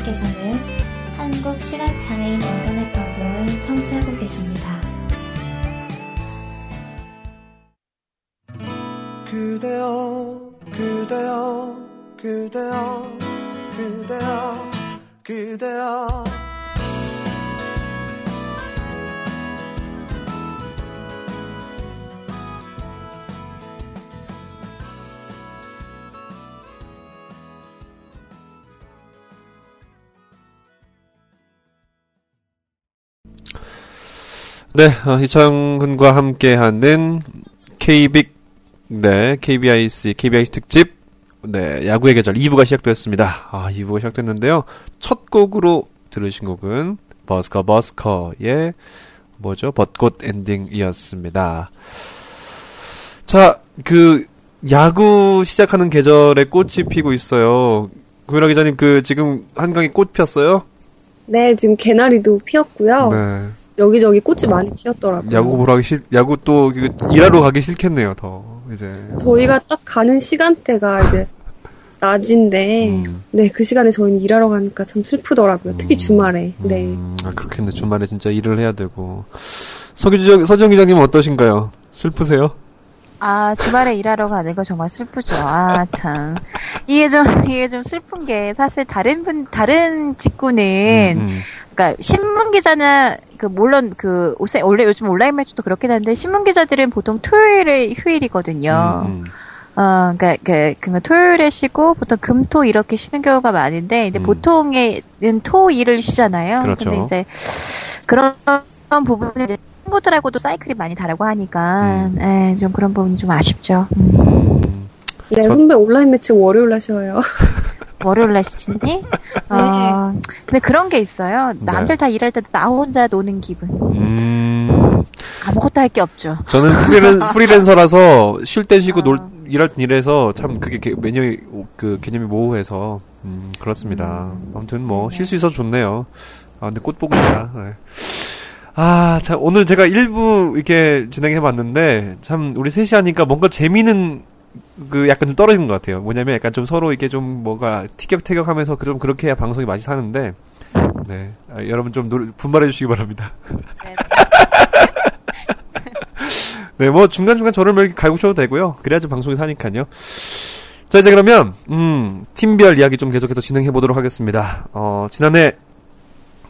여러분께서는 한국 시각장애인 인터넷 방송을 청취하고 계십니다. 그대여 그대여 그대여 그대여 그대여 네, 어, 이창훈과 함께하는 KBIC, 네, KBIC, KBIC 특집, 네, 야구의 계절 2부가 시작되었습니다. 아, 2부가 시작됐는데요. 첫 곡으로 들으신 곡은 버스커 버스커의 뭐죠? 벚꽃 엔딩이었습니다. 자, 그 야구 시작하는 계절에 꽃이 피고 있어요. 고현아 기자님, 그 지금 한강에 꽃 폈어요? 네, 지금 개나리도 피었고요. 네. 여기저기 꽃이 많이 피었더라고요. 야구 보러 가기 싫, 야구 또 그, 일하러 가기 싫겠네요, 더 이제. 저희가 딱 가는 시간대가 이제 낮인데, 음. 네, 그 시간에 저희는 일하러 가니까 참 슬프더라고요. 특히 주말에. 네. 음, 아 그렇겠네. 주말에 진짜 일을 해야 되고. 서기정 서정 기자님은 어떠신가요? 슬프세요? 아, 주말에 일하러 가는 거 정말 슬프죠. 아, 참. 이게 좀, 이게 좀 슬픈 게, 사실 다른 분, 다른 직구는, 음, 음. 그니까, 신문 기자나, 그, 물론, 그, 원래 요즘 온라인 매체도 그렇긴 한데, 신문 기자들은 보통 토요일에 휴일이거든요. 음, 음. 어, 그니까, 그, 그, 토요일에 쉬고, 보통 금, 토 이렇게 쉬는 경우가 많은데, 이제 음. 보통에는 토, 일을 쉬잖아요. 그렇죠. 근데 이제, 그런 이제 친구들하고도 사이클이 많이 다르고 하니까, 음. 예, 좀 그런 부분이 좀 아쉽죠. 음. 음. 네, 저- 선배 온라인 매체 월요일 하셔요. 월요일 날 쉬니? 어, 근데 그런 게 있어요. 남들 네. 다 일할 때 나 혼자 노는 기분. 음. 아무것도 할 게 없죠. 저는 프리랜, 프리랜서라서 쉴땐 쉬고 아. 놀, 일할 땐 일해서 참 그게 개- 매년 그 개념이 모호해서 음, 그렇습니다. 아무튼 뭐 쉴 수 있어서 좋네요. 아 근데 꽃 보고 싶다. 네. 아, 참 오늘 제가 일부 이렇게 진행해 봤는데 참 우리 셋이 하니까 뭔가 재미는 그 약간 좀 떨어지는 것 같아요. 뭐냐면 약간 좀 서로 이렇게 좀 뭐가 티격태격 하면서 그좀 그렇게 해야 방송이 맛이 사는데 네 아, 여러분 좀 노- 분발해 주시기 바랍니다. 네. 네, 뭐 중간중간 저를 뭐 이렇게 갈구셔도 되고요. 그래야지 방송이 사니까요. 자, 이제 그러면 음, 팀별 이야기 좀 계속해서 진행해 보도록 하겠습니다. 어, 지난해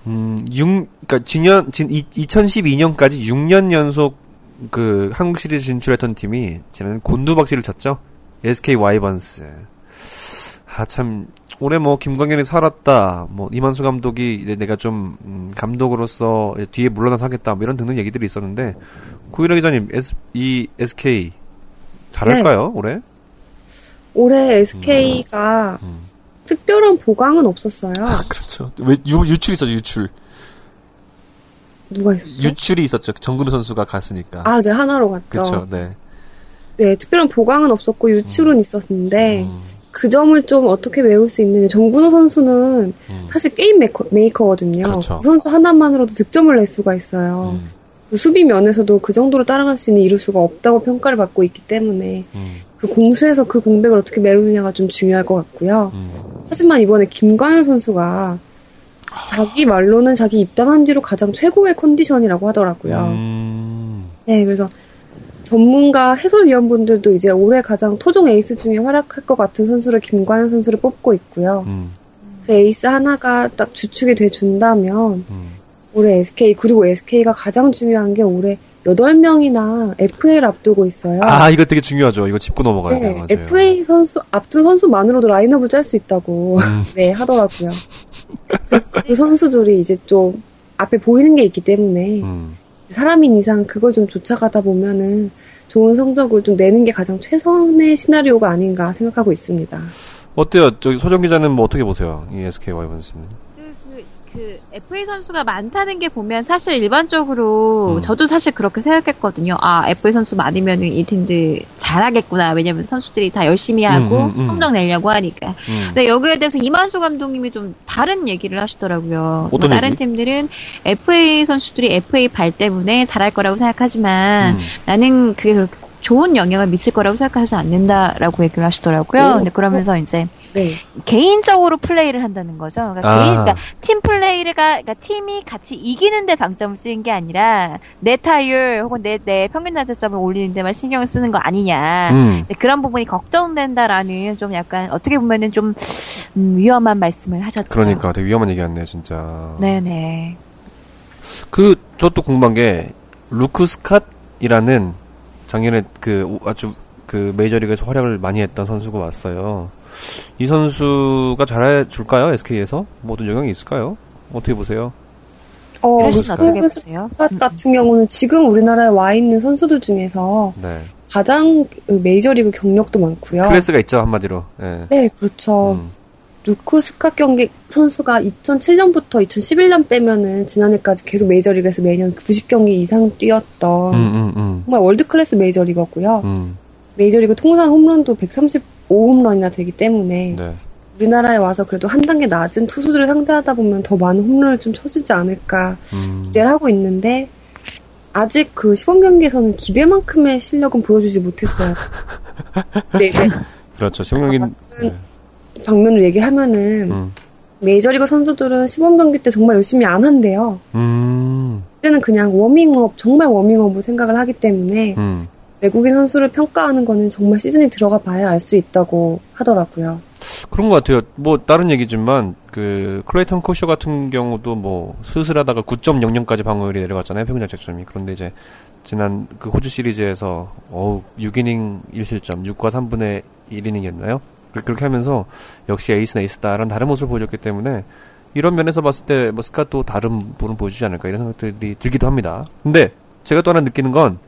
음, 6 그러니까 지년 진 2012년까지 6년 연속 그 한국 시리즈 진출했던 팀이 지난해 곤두박질을 쳤죠. SK 와이번스. 아, 참 올해 뭐 김광현이 살았다. 뭐 이만수 감독이 이제 내가 좀 음, 감독으로서 뒤에 물러나서 하겠다. 뭐 이런 등등 얘기들이 있었는데 구일아 기자님, S, 이 SK 잘할까요 올해? 올해 SK가 음. 특별한 보강은 없었어요. 아, 그렇죠. 왜 유, 유출 있었죠 유출. 누가 있었죠? 유출이 있었죠. 정근우 선수가 갔으니까. 아, 네, 한화로 갔죠. 그렇죠. 네. 네, 특별한 보강은 없었고 유출은 있었는데 음, 그 점을 좀 어떻게 메울 수 있느냐. 정근우 선수는 음, 사실 게임 메이커, 메이커거든요. 그렇죠. 그 선수 하나만으로도 득점을 낼 수가 있어요. 음, 그 수비 면에서도 그 정도로 따라갈 수 있는 이루수가 없다고 평가를 받고 있기 때문에 음, 그 공수에서 그 공백을 어떻게 메우느냐가 좀 중요할 것 같고요. 음. 하지만 이번에 김광현 선수가 자기 말로는 자기 입단한 뒤로 가장 최고의 컨디션이라고 하더라고요. 음, 네, 그래서 전문가 해설위원분들도 이제 올해 가장 토종 에이스 중에 활약할 것 같은 선수를 김광현 선수를 뽑고 있고요. 음, 그래서 에이스 하나가 딱 주축이 돼 준다면 음. 올해 SK 그리고 SK가 가장 중요한 게 올해 8명이나 FA를 앞두고 있어요. 아, 이거 되게 중요하죠. 이거 짚고 넘어가야 돼요. 네, 맞아요. FA 선수 앞둔 선수만으로도 라인업을 짤 수 있다고 음. 네 하더라고요. 그래서 그 선수들이 이제 좀 앞에 보이는 게 있기 때문에 음. 사람인 이상 그걸 좀 쫓아가다 보면은 좋은 성적을 좀 내는 게 가장 최선의 시나리오가 아닌가 생각하고 있습니다. 어때요? 저기 서정 기자는 뭐 어떻게 보세요? 이 SK 와이번스는. 그, FA 선수가 많다는 게 보면 사실 일반적으로 음. 저도 사실 그렇게 생각했거든요. 아, FA 선수 많으면 이 팀들 잘하겠구나. 왜냐면 선수들이 다 열심히 하고 음, 음, 음. 성적 내려고 하니까. 음. 근데 여기에 대해서 이만수 감독님이 좀 다른 얘기를 하시더라고요. 뭐 다른? 팀들은 FA 선수들이 FA 발 때문에 잘할 거라고 생각하지만 음. 나는 그게 그렇게 좋은 영향을 미칠 거라고 생각하지 않는다라고 얘기를 하시더라고요. 오. 근데 그러면서 이제 네. 개인적으로 플레이를 한다는 거죠. 그러니까, 아. 개인, 그러니까 팀 플레이가 그러니까 팀이 같이 이기는데 방점을 쓰는 게 아니라 내 타율 혹은 내, 내 평균 자체점을 올리는 데만 신경을 쓰는 거 아니냐. 음. 네, 그런 부분이 걱정된다라는 좀 약간 어떻게 보면은 좀 음, 위험한 말씀을 하셨죠. 그러니까 되게 위험한 얘기 같네요, 진짜. 네네. 그 저도 궁금한 게 루크 스캇이라는 작년에 그 오- 아주 그 메이저리그에서 활약을 많이 했던 선수가 왔어요. 이 선수가 잘해줄까요? SK에서 모든 영향이 있을까요? 어떻게 보세요? 어, 어떻게 보세요? 스캇 같은 경우는 지금 우리나라에 와 있는 선수들 중에서 네. 가장 그 메이저리그 경력도 많고요. 클래스가 있죠 한마디로. 예. 네, 그렇죠. 음. 루크 스캇 경기 선수가 2007년부터 2011년 빼면은 지난해까지 계속 메이저리그에서 매년 90경기 이상 뛰었던 음, 음, 음. 정말 world class 메이저리거고요. 음. 메이저리그 통산 홈런도 135홈런이나 되기 때문에 네. 우리나라에 와서 그래도 한 단계 낮은 투수들을 상대하다 보면 더 많은 홈런을 좀 쳐주지 않을까 음. 기대를 하고 있는데 아직 그 시범 경기에서는 기대만큼의 실력은 보여주지 못했어요. 네, 이제 그렇죠. 시범 경기. 네. 반면으로 얘기를 하면은 음. 메이저리그 선수들은 시범 경기 때 정말 열심히 안 한대요. 음. 그때는 그냥 워밍업, 정말 워밍업으로 생각을 하기 때문에 음. 외국인 선수를 평가하는 거는 정말 시즌에 들어가 봐야 알 수 있다고 하더라고요. 그런 것 같아요. 뭐 다른 얘기지만 그 클레이턴 커쇼 같은 경우도 뭐 슬슬하다가 9.00까지 방어율이 내려갔잖아요. 평균 자책점이. 그런데 이제 지난 그 호주 시리즈에서 어우 6이닝 1실점, 6과 3분의 1이닝이었나요? 그렇게 하면서 역시 에이스는 에이스다라는 다른 모습을 보여줬기 때문에 이런 면에서 봤을 때 뭐 스카도 다른 부분 보여주지 않을까 이런 생각들이 들기도 합니다. 근데 제가 또 하나 느끼는 건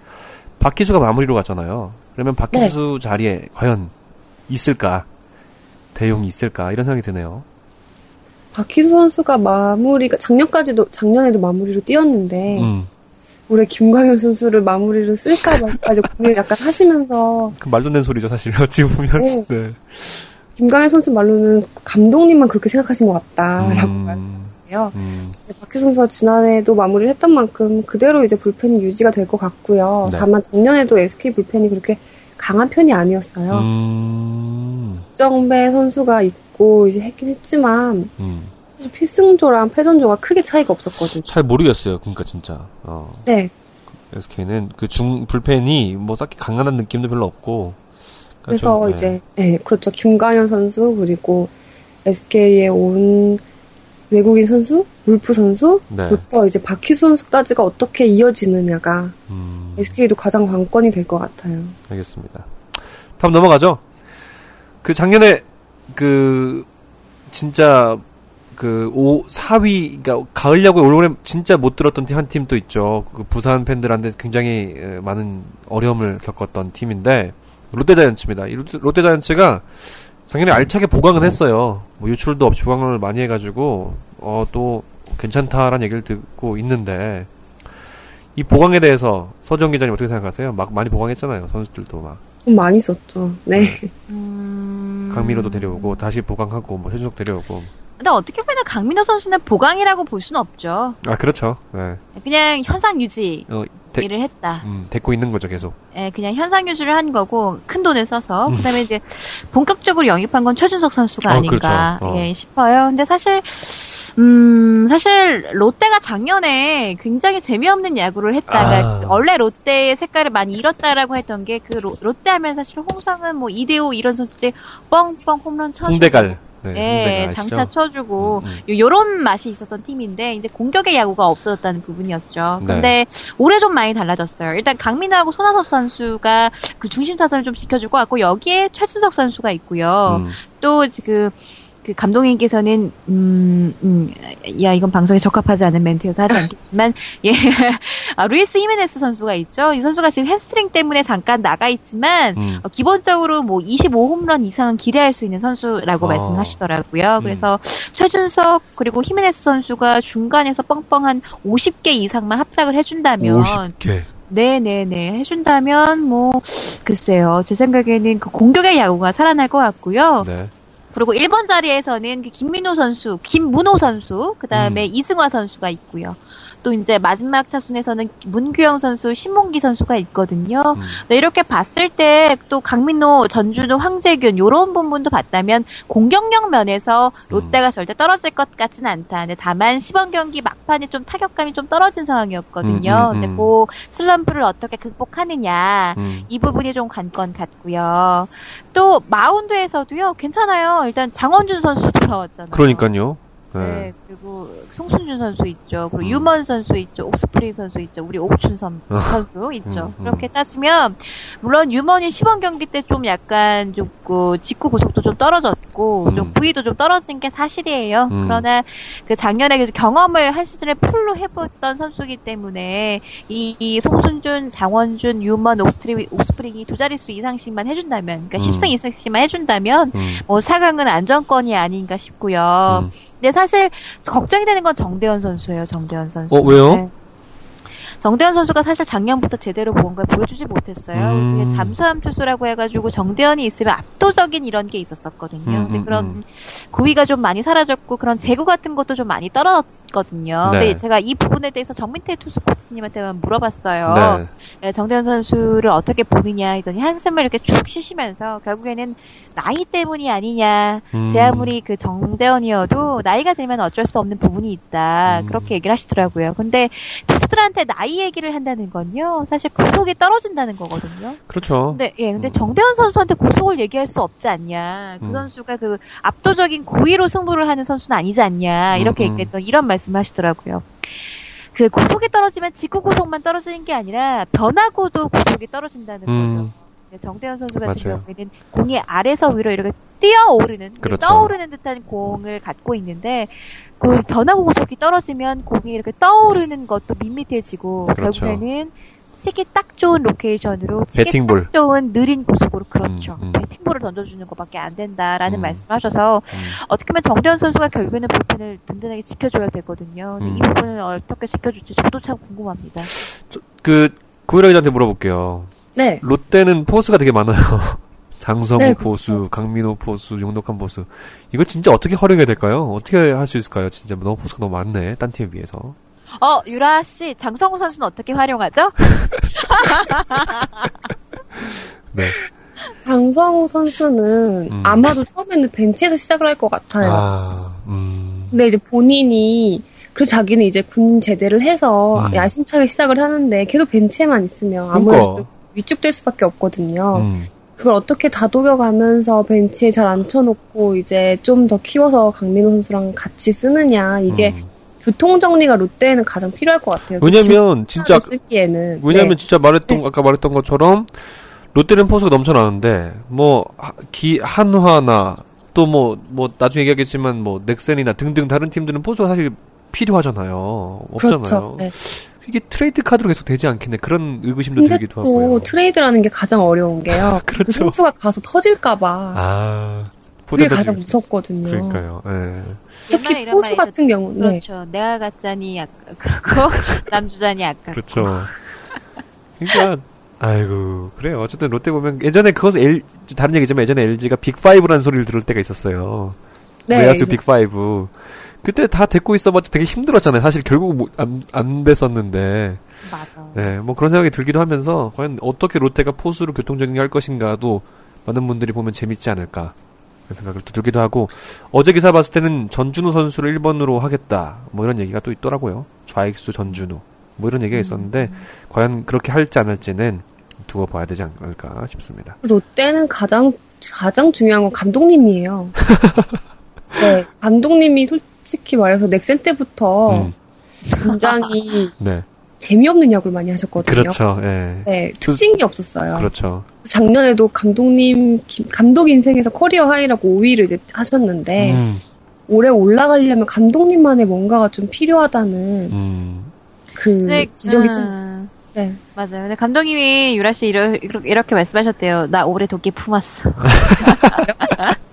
박희수가 마무리로 갔잖아요. 그러면 박희수 자리에 과연 있을까? 대용이 있을까? 이런 생각이 드네요. 박희수 선수가 마무리가 작년까지도 작년에도 마무리로 뛰었는데 음. 올해 김광현 선수를 마무리로 쓸까 말까지 고민을 약간 하시면서 그 말도 안 되는 소리죠, 사실. 어찌 보면. 네. 네. 김광현 선수 말로는 감독님만 그렇게 생각하신 것 같다라고 음. 말했어요. 음. 네, 박희수 선수가 지난해도 마무리를 했던 만큼 그대로 이제 불펜이 유지가 될 것 같고요. 네. 다만 작년에도 SK 불펜이 그렇게 강한 편이 아니었어요. 음. 정배 선수가 있고 이제 했긴 했지만 음. 사실 필승조랑 패전조가 크게 차이가 없었거든요. 잘 모르겠어요. 그러니까 진짜. 어. 네, SK는 그 중 불펜이 뭐 딱히 강한 느낌도 별로 없고. 그러니까 그래서 좀, 네. 이제 네, 그렇죠. 김광현 선수 그리고 SK에 온 외국인 선수 물프 선수부터 네. 이제 박희수 선수까지가 어떻게 이어지느냐가 음. SK도 가장 관건이 될 것 같아요. 알겠습니다. 다음 넘어가죠. 그 작년에 그 진짜 그 5, 4위, 그러니까 가을 야구에 올 한해 진짜 못 들었던 팀 한 팀도 있죠. 그 부산 팬들한테 굉장히 에, 많은 어려움을 겪었던 팀인데 롯데자이언츠입니다. 이 롯데- 롯데자이언츠가 작년에 알차게 보강은 했어요. 뭐 유출도 없이 보강을 많이 해가지고 어 또 괜찮다라는 얘기를 듣고 있는데 이 보강에 대해서 서정 기자님 어떻게 생각하세요? 막 많이 보강했잖아요. 선수들도 막좀 많이 썼죠. 네. 음... 강민호도 데려오고 다시 보강하고 뭐 최준석 데려오고 근데 어떻게 보면 강민호 선수는 보강이라고 볼 수는 없죠. 아 그렇죠. 네. 그냥 현상 유지 어, 데, 일을 했다. 음, 데리고 있는 거죠 계속. 예, 그냥 현상 유지를 한 거고 큰 돈을 써서 음. 그다음에 이제 본격적으로 영입한 건 최준석 선수가 어, 아닌가 그렇죠. 어. 예, 싶어요. 근데 사실 음 사실 롯데가 작년에 굉장히 재미없는 야구를 했다. 아. 원래 롯데의 색깔을 많이 잃었다라고 했던 게 그 롯데 하면 사실 홍상은 뭐 이대호 이런 선수들이 뻥뻥 홈런 쳐주고 홍대갈. 네, 예? 장타 쳐주고 음, 음. 요- 요런 맛이 있었던 팀인데 이제 공격의 야구가 없어졌다는 부분이었죠. 네. 근데 올해 좀 많이 달라졌어요. 일단 강민호하고 손아섭 선수가 그 중심 타선을 좀 지켜줄 것 같고 여기에 최준석 선수가 있고요. 음. 또그 그 감독님께서는 음, 음, 야 이건 방송에 적합하지 않은 멘트여서 하지 않겠지만 예, 아, 루이스 히메네스 선수가 있죠. 이 선수가 지금 햄스트링 때문에 잠깐 나가 있지만 음. 어, 기본적으로 뭐 25홈런 이상은 기대할 수 있는 선수라고 어. 말씀하시더라고요. 음. 그래서 최준석 그리고 히메네스 선수가 중간에서 뻥뻥한 50개 이상만 합작을 해준다면 50개. 네네네 해준다면 뭐 글쎄요 제 생각에는 그 공격의 야구가 살아날 것 같고요. 네. 그리고 1번 자리에서는 그 김민호 선수, 김문호 선수, 그 다음에 음. 이승화 선수가 있고요. 또 이제 마지막 타순에서는 문규영 선수, 신몽기 선수가 있거든요. 음. 네, 이렇게 봤을 때 또 강민호, 전준우, 황재균 요런 부분도 봤다면 공격력 면에서 롯데가 절대 떨어질 것 같지는 않다. 근데 다만 시범 경기 막판에 좀 타격감이 좀 떨어진 상황이었거든요. 음, 음, 근데 음. 그 슬럼프를 어떻게 극복하느냐. 음. 이 부분이 좀 관건 같고요. 또 마운드에서도요 괜찮아요. 일단 장원준 선수 돌아왔잖아요. 그러니까요. 네. 네, 그리고 송승준 선수 있죠. 그리고 음. 유먼 선수 있죠. 옥스프링 선수 있죠. 우리 옥춘 선, 어. 선수 있죠. 음, 음. 그렇게 따지면 물론 유먼이 시범 경기 때 좀 약간 좀 그 직구 구속도 좀 떨어졌고 음. 좀 구위도 좀 떨어진 게 사실이에요. 음. 그러나 그 작년에 그 경험을 한 시즌에 풀로 해봤던 선수기 때문에 이, 이 송승준, 장원준, 유먼, 옥스프링, 옥스프링이 두 자릿수 이상씩만 해준다면, 그러니까 음. 10승 이상씩만 해준다면 음. 뭐 4강은 안정권이 아닌가 싶고요. 음. 근데 사실 걱정이 되는 건 정대현 선수예요. 정대현 선수. 어, 왜요? 네. 정대현 선수가 사실 작년부터 제대로 뭔가 보여주지 못했어요. 음. 잠수함 투수라고 해가지고 정대현이 있으면 압도적인 이런 게 있었었거든요. 음, 근데 음, 그런 음. 구위가 좀 많이 사라졌고 그런 재구 같은 것도 좀 많이 떨어졌거든요. 네. 근데 제가 이 부분에 대해서 정민태 투수 코치님한테만 물어봤어요. 네. 네, 정대현 선수를 어떻게 보느냐 했더니 한숨을 이렇게 쭉 쉬시면서 결국에는 나이 때문이 아니냐. 음. 제 아무리 그 정대현이어도 나이가 들면 어쩔 수 없는 부분이 있다. 음. 그렇게 얘기를 하시더라고요. 근데 투수 들한테 나이 얘기를 한다는 건요. 사실 구속이 떨어진다는 거거든요. 그렇죠. 근데 예, 근데 음. 정대현 선수한테 구속을 얘기할 수 없지 않냐. 그 음. 선수가 그 압도적인 고위로 승부를 하는 선수는 아니지 않냐. 이렇게 음, 음. 얘기했던 이런 말씀을 하시더라고요. 그 구속이 떨어지면 직구 구속만 떨어지는 게 아니라 변화구도 구속이 떨어진다는 거죠. 음. 네, 정대현 선수 같은 맞아요. 경우에는 공이 아래서 위로 이렇게 뛰어오르는 그렇죠. 떠오르는 듯한 공을 갖고 있는데 그 변화구 구속이 떨어지면 공이 이렇게 떠오르는 것도 밋밋해지고 그렇죠. 결국에는 치기 딱 좋은 로케이션으로 배팅볼. 딱 좋은 느린 구속으로 그렇죠. 음, 음. 배팅볼을 던져주는 것밖에 안 된다라는 음. 말씀하셔서 음. 어떻게 보면 정대현 선수가 결국에는 불펜을 든든하게 지켜줘야 되거든요. 근데 이 음. 부분을 어떻게 지켜줄지 저도 참 궁금합니다. 그 고일아 기자한테 물어볼게요. 네. 롯데는 포수가 되게 많아요. 장성우 네, 포수, 강민호 포수, 용덕한 포수. 이거 진짜 어떻게 활용해야 될까요? 어떻게 할 수 있을까요? 진짜 너무 포수가 너무 많네. 딴 팀에 비해서. 어, 유라 씨, 장성우 선수는 어떻게 활용하죠? 네. 장성우 선수는 음. 아마도 처음에는 벤치에서 시작을 할 것 같아요. 아, 음. 근데 이제 본인이 그리고 자기는 이제 군 제대를 해서 음. 야심차게 시작을 하는데 계속 벤치에만 있으면 아무래도 그러니까. 위축될 수밖에 없거든요. 음. 그걸 어떻게 다독여가면서 벤치에 잘 앉혀놓고 이제 좀 더 키워서 강민호 선수랑 같이 쓰느냐 이게 음. 교통 정리가 롯데에는 가장 필요할 것 같아요. 왜냐면 진짜 쓰기에는 왜냐면 네. 진짜 말했던 아까 말했던 것처럼 롯데는 포수가 넘쳐나는데 뭐 기 한화나 또뭐뭐 나중에 얘기하겠지만 뭐 넥센이나 등등 다른 팀들은 포수가 사실 필요하잖아요. 없잖아요. 그렇죠. 네. 이게 트레이드 카드로 계속 되지 않겠네. 그런 의구심도 근데 들기도 또 하고요. 트레이드라는 게 가장 어려운 게요. 그 그렇죠. 선수가 가서 터질까봐 아, 그게 가장 무섭거든요. 그러니까요. 예. 특히 포수 같은 경우는 네. 그렇죠. 내가 갖자니 약간 그렇고 남 주자니 약간. 그렇죠. 그러니까 아이고 그래요. 어쨌든 롯데 보면 예전에 그것은 L 다른 얘기지만 예전에 LG가 빅 5라는 소리를 들을 때가 있었어요. 네, 외야수 이제 빅5. 그때 다 데리고 있어봤자 되게 힘들었잖아요. 사실 결국 뭐 안, 안 됐었는데. 맞아. 네, 뭐 그런 생각이 들기도 하면서 과연 어떻게 롯데가 포수를 교통정리할 것인가도 많은 분들이 보면 재밌지 않을까. 그런 생각을 또 들기도 하고 어제 기사 봤을 때는 전준우 선수를 1번으로 하겠다. 뭐 이런 얘기가 또 있더라고요. 좌익수 전준우. 뭐 이런 얘기가 있었는데 과연 그렇게 할지 안 할지는 두고 봐야 되지 않을까 싶습니다. 롯데는 가장 가장 중요한 건 감독님이에요. 네, 감독님이 솔 직히 말해서 넥센 때부터 음, 굉장히 네. 재미없는 역을 많이 하셨거든요. 그렇죠. 예. 네, 특징이 없었어요. 그렇죠. 작년에도 감독님 김- 감독 인생에서 커리어 하이라고 5위를 이제 하셨는데 음, 올해 올라가려면 감독님만의 뭔가가 좀 필요하다는 음. 그 지적이 좀 음, 네. 맞아요. 근데 감독님이 유라 씨 이러, 이렇게 말씀하셨대요. 나 올해 도끼 품었어.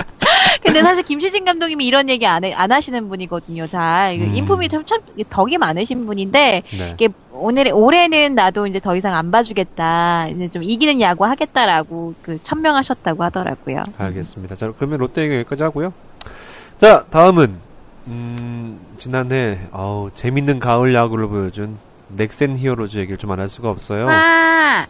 근데 사실 김시진 감독님이 이런 얘기 안, 해- 안 하시는 분이거든요. 잘 음. 인품이 참, 참 덕이 많으신 분인데 네. 이게 오늘 올해는 나도 이제 더 이상 안 봐주겠다. 이제 좀 이기는 야구 하겠다라고 그 천명하셨다고 하더라고요. 알겠습니다. 자, 그러면 롯데 얘기 여기까지 하고요. 자, 다음은 음, 지난해 아우 재밌는 가을 야구를 보여준 넥센 히어로즈 얘기를 좀 안 할 수가 없어요. 아,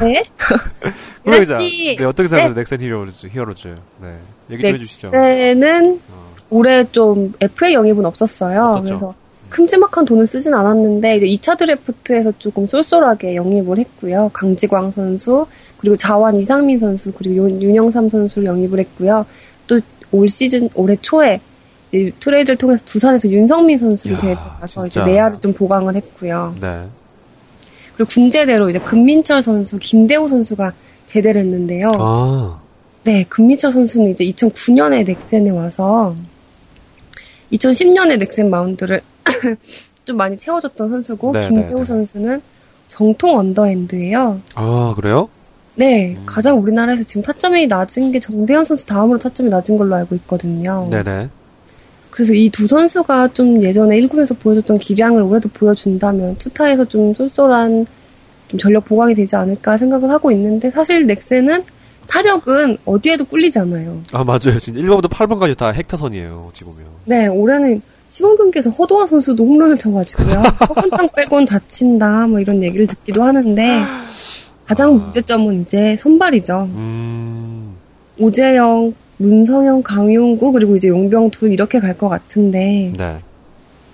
네? 그렇지. 네 어떻게 생각하세요? 넥센 히어로즈, 히어로즈. 네, 얘기 좀 해주시죠. 넥센은 어, 올해 좀 FA 영입은 없었어요. 없었죠. 그래서 큼지막한 돈을 쓰진 않았는데 이제 2차 드래프트에서 조금 쏠쏠하게 영입을 했고요. 강지광 선수 그리고 좌완 이상민 선수 그리고 윤- 윤영삼 선수를 영입을 했고요. 또 올 시즌 올해 초에 이 트레이드를 통해서 두산에서 윤석민 선수를 야, 데려와서 이제. 내야를 좀 보강을 했고요. 네. 그리고 군제대로 이제 금민철 선수, 김대우 선수가 제대를 했는데요. 아, 네, 금민철 선수는 이제 2009년에 넥센에 와서 2010년에 넥센 마운드를 좀 많이 채워줬던 선수고 네, 김대우 네, 네. 선수는 정통 언더핸드예요. 아 그래요? 네, 음. 가장 우리나라에서 지금 타점이 낮은 게 정대현 선수 다음으로 타점이 낮은 걸로 알고 있거든요. 네네. 그래서 이 두 선수가 좀 예전에 1군에서 보여줬던 기량을 올해도 보여준다면 투타에서 좀 쏠쏠한 좀 전력 보강이 되지 않을까 생각을 하고 있는데 사실 넥센은 타력은 어디에도 꿀리지 않아요. 아 맞아요. 진짜 1번부터 8번까지 다 헥타선이에요. 어찌 보면. 네, 올해는 시범 경기에서 허도화 선수도 홈런을 쳐가지고요. 허건창 빼곤 다친다, 뭐 이런 얘기를 듣기도 하는데 가장 문제점은 이제 선발이죠. 음, 오재영, 문성영, 강용구 그리고 이제 용병 둘 이렇게 갈 것 같은데 네.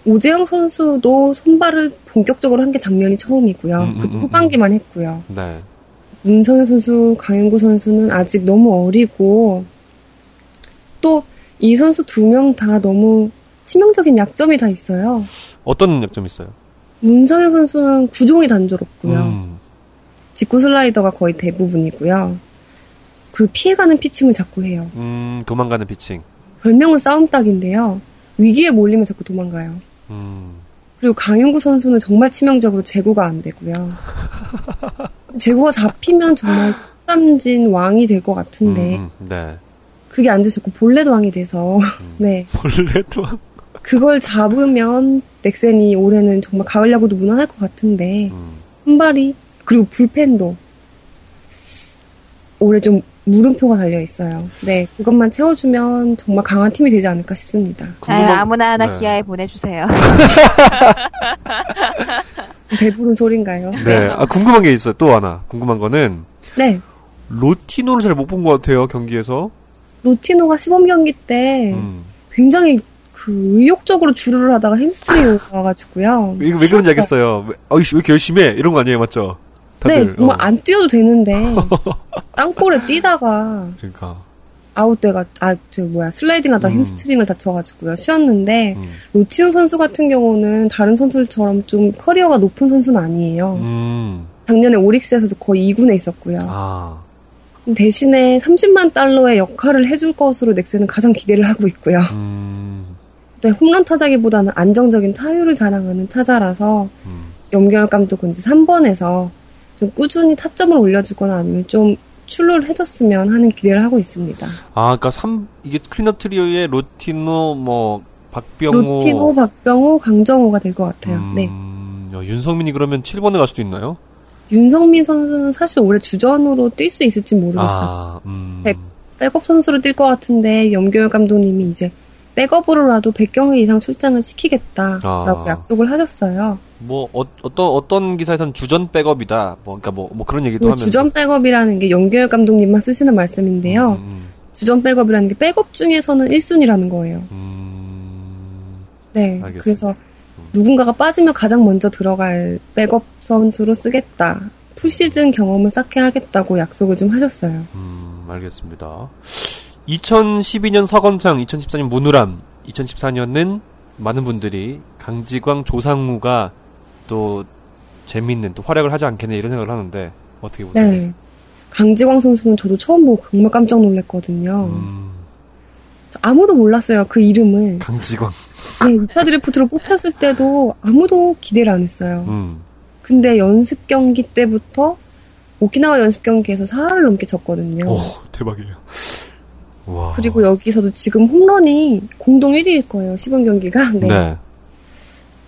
오재영 선수도 선발을 본격적으로 한 게 작년이 처음이고요. 음, 음, 그 음, 후반기만 했고요. 네. 문성현 선수, 강용구 선수는 아직 너무 어리고 또 이 선수 두 명 다 너무 치명적인 약점이 다 있어요. 어떤 약점 있어요? 문성현 선수는 구종이 단조롭고요. 음, 직구 슬라이더가 거의 대부분이고요. 그리고 피해가는 피칭을 자꾸 해요. 음, 도망가는 피칭. 별명은 싸움닭인데요. 위기에 몰리면 자꾸 도망가요. 음, 그리고 강윤구 선수는 정말 치명적으로 제구가 안 되고요. 제구가 잡히면 정말 삼진 왕이 될 것 같은데 음, 네. 그게 안 되셨고 볼넷 왕이 돼서 네 원래도 그걸 잡으면 넥센이 올해는 정말 가을 야구도 무난할 것 같은데 음, 선발이 그리고 불펜도 올해 좀 물음표가 달려 있어요. 네 그것만 채워주면 정말 강한 팀이 되지 않을까 싶습니다. 아유, 궁금한- 아무나 하나 네. 기아에 보내주세요. 배부른 소린가요? 네. 아, 궁금한 게 있어요. 또 하나. 궁금한 거는 네 로티노를 잘 못 본 것 같아요. 경기에서. 로티노가 시범 경기 때 음. 굉장히 그 의욕적으로 주루를 하다가 햄스트링이 와가지고요. 이거 왜 그런지 알겠어요. 왜, 어이씨, 왜 이렇게 열심히 해? 이런 거 아니에요, 맞죠? 다들. 네, 정말 어. 안 뛰어도 되는데 땅볼에 뛰다가 그러니까. 아웃돼가 아저 뭐야 슬라이딩하다 가 음. 햄스트링을 다쳐가지고요 쉬었는데 음. 로티노 선수 같은 경우는 다른 선수들처럼 좀 커리어가 높은 선수는 아니에요. 음. 작년에 오릭스에서도 거의 2군에 있었고요. 아. 대신에 30만 달러의 역할을 해줄 것으로 넥센은 가장 기대를 하고 있고요. 음. 네, 홈런 타자기보다는 안정적인 타율을 자랑하는 타자라서 음. 염경엽 감독은 이제 3번에서 좀 꾸준히 타점을 올려주거나 아니면 좀 출루를 해줬으면 하는 기대를 하고 있습니다. 아, 그니까 삼 이게 클린업 트리오의 로티노, 뭐, 박병호. 로티노, 박병호, 강정호가 될 것 같아요. 음, 네. 야, 윤석민이 그러면 7번에 갈 수도 있나요? 윤성민 선수는 사실 올해 주전으로 뛸 수 있을지 모르겠어요. 아, 음. 네. 백업 선수로 뛸 것 같은데 염경엽 감독님이 이제 백업으로라도 100경기 이상 출장을 시키겠다라고 아. 약속을 하셨어요. 뭐, 어, 어떤, 어떤 기사에서는 주전 백업이다. 뭐, 그니까 뭐, 뭐 그런 얘기도 그 하면서. 주전 백업이라는 게 염경엽 감독님만 쓰시는 말씀인데요. 음, 주전 백업이라는 게 백업 중에서는 1순위라는 거예요. 음, 네. 알겠습니다. 그래서 누군가가 빠지면 가장 먼저 들어갈 백업 선수로 쓰겠다. 풀시즌 경험을 쌓게 하겠다고 약속을 좀 하셨어요. 음, 알겠습니다. 2012년 서건창, 2014년 문우람, 2014년은 많은 분들이 강지광, 조상우가 또 재밌는 또 활약을 하지 않겠네 이런 생각을 하는데 어떻게 보세요? 네. 강지광 선수는 저도 처음 보고 정말 깜짝 놀랐거든요. 음, 아무도 몰랐어요, 그 이름을. 강지광. 네, 2차 드래프트로 뽑혔을 때도 아무도 기대를 안 했어요. 음, 근데 연습 경기 때부터 오키나와 연습 경기에서 4할을 넘게 쳤거든요. 오, 대박이에요. 와. 그리고 여기서도 지금 홈런이 공동 1위일 거예요, 시범 경기가. 네. 네.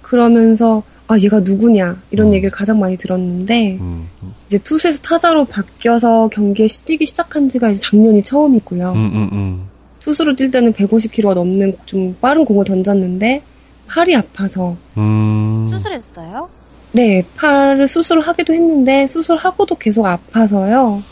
그러면서 아 얘가 누구냐 이런 음. 얘기를 가장 많이 들었는데 음, 음, 이제 투수에서 타자로 바뀌어서 경기에 뛰기 시작한 지가 이제 작년이 처음이고요. 음, 음, 음. 투수로 뛸 때는 150km가 넘는 좀 빠른 공을 던졌는데 팔이 아파서 음. 수술했어요? 네 팔을 수술을 하기도 했는데 수술하고도 계속 아파서요.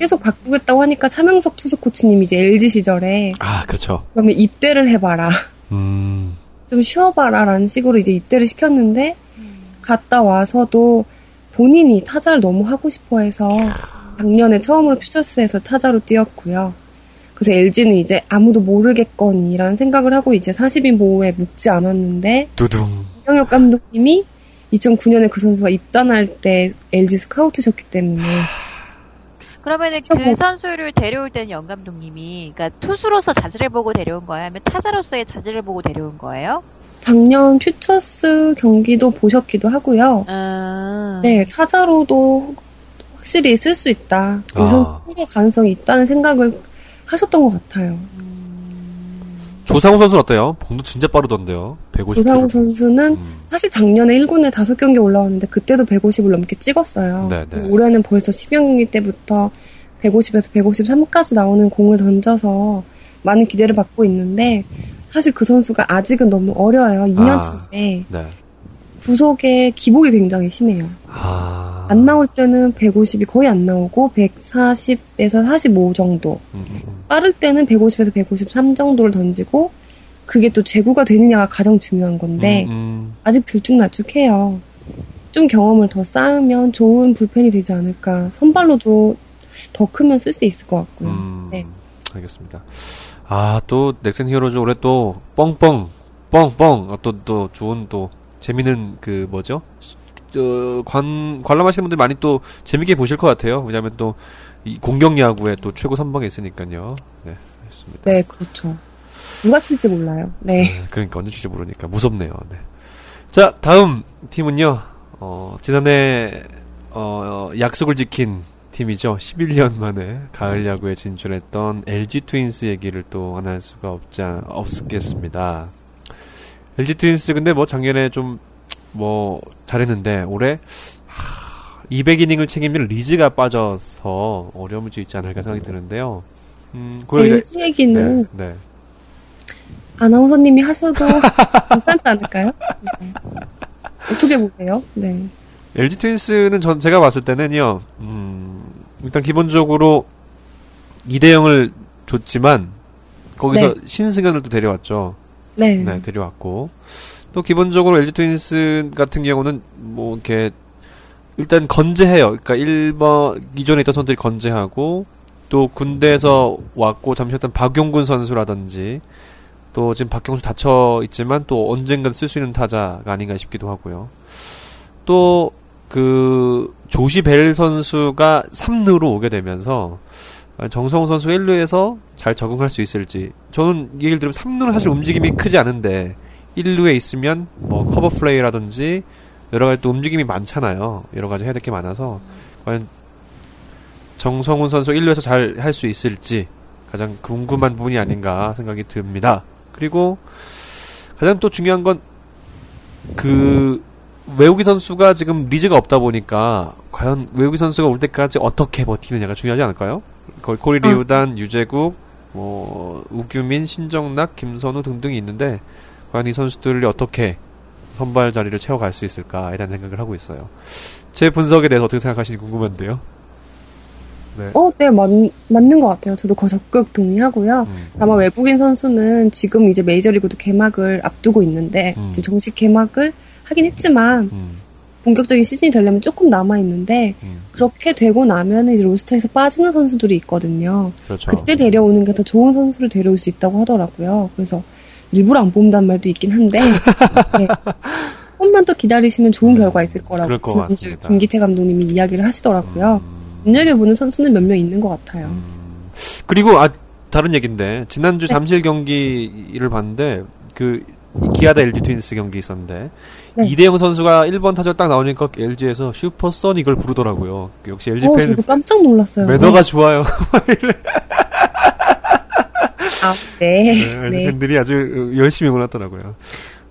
계속 바꾸겠다고 하니까 차명석 투수 코치님이 이제 LG 시절에 아, 그렇죠. 그러면 입대를 해봐라. 음. 좀 쉬어봐라라는 식으로 이제 입대를 시켰는데 갔다 와서도 본인이 타자를 너무 하고 싶어해서 작년에 처음으로 퓨처스에서 타자로 뛰었고요. 그래서 LG는 이제 아무도 모르겠거니라는 생각을 하고 이제 40인 보호에 묵지 않았는데 두둥. 황혁 감독님이 2009년에 그 선수가 입단할 때 LG 스카우트셨기 때문에 그러면은 그 뭐- 선수를 데려올 때는 영 감독님이 그러니까 투수로서 자질을 보고 데려온 거예요? 아니면 타자로서의 자질을 보고 데려온 거예요? 작년 퓨처스 경기도 보셨기도 하고요. 음. 네, 타자로도 확실히 쓸 수 있다. 아. 이 선수 승부 가능성이 있다는 생각을 하셨던 것 같아요. 조상우 선수는 어때요? 봉도 진짜 빠르던데요. 150km. 조상우 선수는 음. 사실 작년에 1군에 5경기 올라왔는데 그때도 150을 넘게 찍었어요. 네, 네. 올해는 벌써 10경기 때부터 150에서 153까지 나오는 공을 던져서 많은 기대를 받고 있는데 사실 그 선수가 아직은 너무 어려요. 2년 아. 차인데 네. 구속에 기복이 굉장히 심해요. 아. 안 나올 때는 150이 거의 안 나오고 140에서 45 정도. 음, 음, 음. 빠를 때는 150에서 153 정도를 던지고 그게 또 제구가 되느냐가 가장 중요한 건데 음, 음. 아직 들쭉날쭉해요. 좀 경험을 더 쌓으면 좋은 불펜이 되지 않을까. 선발로도 더 크면 쓸 수 있을 것 같고요. 음, 네. 알겠습니다. 아, 또, 넥센 히어로즈 올해 또, 뻥뻥, 뻥뻥, 어떤 또 좋은 또, 재밌는 그, 뭐죠? 저, 관, 관람하시는 분들 많이 또 재밌게 보실 것 같아요. 왜냐면 또, 이 공격 야구에 또 최고 선방에 있으니까요. 네, 알겠습니다. 네, 그렇죠. 누가 칠지 몰라요. 네. 네, 그러니까 언제 칠지 모르니까 무섭네요. 네. 자, 다음 팀은요. 어, 지난해 어, 약속을 지킨 팀이죠. 11년 만에 가을 야구에 진출했던 LG 트윈스 얘기를 또 안 할 수가 없지 않, 없겠습니다. LG 트윈스 근데 뭐 작년에 좀 뭐 잘했는데 올해 200이닝을 책임질 리즈가 빠져서 어려움을 수 있지 않을까 생각이 드는데요. 음, 이제- LG 얘기는 네, 네. 아나운서님이 하셔도 괜찮지 않을까요? 네. 어떻게 보세요? 네. LG 트윈스는 전 제가 봤을 때는요. 음, 일단 기본적으로 이대영을 줬지만 거기서 네. 신승현을 또 데려왔죠. 네. 네, 데려왔고 또 기본적으로 LG 트윈스 같은 경우는 뭐 이렇게 일단 건재해요. 그러니까 1번 기존에 있던 선수들이 건재하고 또 군대에서 왔고 잠시 했던 박용근 선수라든지 또 지금 박경수 다쳐 있지만 또 언젠간 쓸 수 있는 타자가 아닌가 싶기도 하고요. 또 그 조시 벨 선수가 3루로 오게 되면서 정성호 선수 1루에서 잘 적응할 수 있을지 저는 얘기를 들으면 3루는 사실 움직임이 크지 않은데 1루에 있으면 뭐 커버 플레이라든지 여러 가지 또 움직임이 많잖아요. 여러 가지 해야 될 게 많아서 과연 정성훈 선수 1루에서 잘 할 수 있을지 가장 궁금한 부분이 아닌가 생각이 듭니다. 그리고 가장 또 중요한 건 그 외국인 선수가 지금 리즈가 없다 보니까 과연 외국인 선수가 올 때까지 어떻게 버티느냐가 중요하지 않을까요? 거의 코리 리우단, 유재국, 뭐 우규민, 신정락, 김선우 등등이 있는데 과연 이 선수들이 어떻게 선발 자리를 채워갈 수 있을까에 대한 생각을 하고 있어요. 제 분석에 대해서 어떻게 생각하시는지 궁금한데요. 네. 어, 네, 맞, 맞는 것 같아요. 저도 거 적극 동의하고요. 음. 아마 외국인 선수는 지금 이제 메이저리그도 개막을 앞두고 있는데, 음. 이제 정식 개막을 하긴 했지만, 음, 본격적인 시즌이 되려면 조금 남아 있는데, 음, 그렇게 되고 나면 이제 로스터에서 빠지는 선수들이 있거든요. 그렇죠. 그때 데려오는 게 더 좋은 선수를 데려올 수 있다고 하더라고요. 그래서 일부러 안 뽑는다는 말도 있긴 한데, 네. 조금만 더 기다리시면 좋은 결과 있을 거라고 지난주. 김기태 감독님이 이야기를 하시더라고요. 음. 눈여겨보는 선수는 몇 명 있는 것 같아요. 그리고 아 다른 얘기인데 지난주 네. 잠실 경기를 봤는데 그 기아다 LG 트윈스 경기 있었는데 네. 이대영 선수가 1번 타자 딱 나오니까 LG에서 슈퍼선 이걸 부르더라고요. 역시 LG 어, 팬 저도 깜짝 놀랐어요. 매너가 좋아요. 아, 네. 네, LG 네. 팬들이 아주 열심히 응원하더라고요.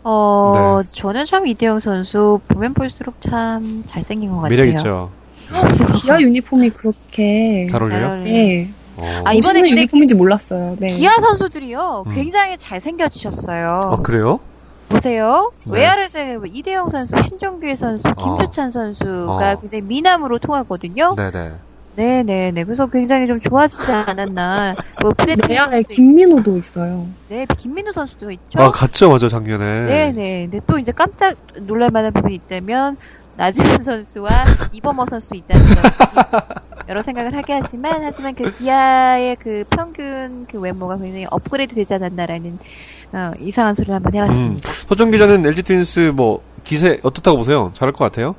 어, 네. 저는 참 이대영 선수 보면 볼수록 참 잘생긴 것 같아요. 매력 있죠. 기아 유니폼이 그렇게 잘 어울려요? 잘 어울려요. 네. 어. 아, 이번에 유니폼인지 몰랐어요. 네. 기아 선수들이요 음. 굉장히 잘 생겨지셨어요. 아, 그래요? 보세요. 네. 외야를 뭐 이대영 선수, 신종규 선수, 김주찬 선수가 어. 굉장히 미남으로 통하거든요. 네네. 네네네. 그래서 굉장히 좀 좋아지지 않았나. 뭐 프레드 내야에 선수도 김민호도 있어요. 네, 김민우 선수도 있죠. 아, 갔죠, 맞아, 작년에. 네네. 근데 또 이제 깜짝 놀랄만한 부분이 있다면 나지만 선수와 이범호 선수 있다는 점 여러 생각을 하게 하지만 하지만 그 기아의 그 평균 그 외모가 굉장히 업그레이드 되지 않았나라는 어, 이상한 소리를 한번 해봤습니다. 서정 기자는 LG 트윈스 뭐 기세 어떻다고 보세요? 잘할 것 같아요?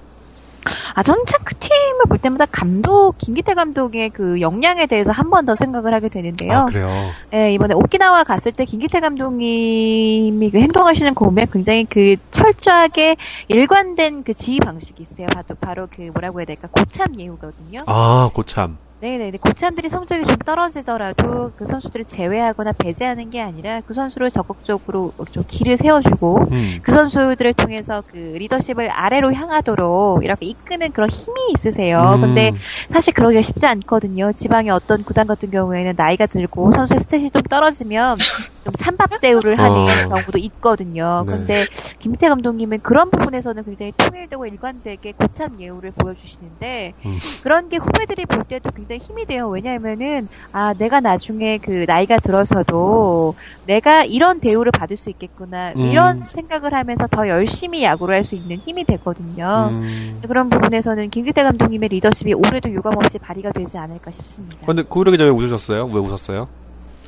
아, 저는 참그 팀을 볼 때마다 감독, 김기태 감독의 그 역량에 대해서 한 번 더 생각을 하게 되는데요. 아, 그래요. 예, 이번에 오키나와 갔을 때 김기태 감독님이 그 행동하시는 거 보면 굉장히 그 철저하게 일관된 그 지휘 방식이 있어요. 바로, 바로 그 뭐라고 해야 될까? 고참 예우거든요. 아, 고참. 네네. 고참들이 성적이 좀 떨어지더라도 그 선수들을 제외하거나 배제하는 게 아니라 그 선수를 적극적으로 좀 길을 세워주고 음. 그 선수들을 통해서 그 리더십을 아래로 향하도록 이렇게 이끄는 그런 힘이 있으세요. 음. 근데 사실 그러기가 쉽지 않거든요. 지방의 어떤 구단 같은 경우에는 나이가 들고 선수의 스탯이 좀 떨어지면 좀 찬밥 대우를 하는 어. 경우도 있거든요. 네. 근데 김태 감독님은 그런 부분에서는 굉장히 통일되고 일관되게 고참 예우를 보여주시는데 음. 그런 게 후배들이 볼 때도 굉장히 힘이 돼요. 왜냐하면은 아 내가 나중에 그 나이가 들어서도 내가 이런 대우를 받을 수 있겠구나 음. 이런 생각을 하면서 더 열심히 야구를 할 수 있는 힘이 되거든요. 음. 그런 부분에서는 김기태 감독님의 리더십이 올해도 유감없이 발휘가 되지 않을까 싶습니다. 근데 고우려 기자 왜 웃으셨어요? 왜 웃었어요?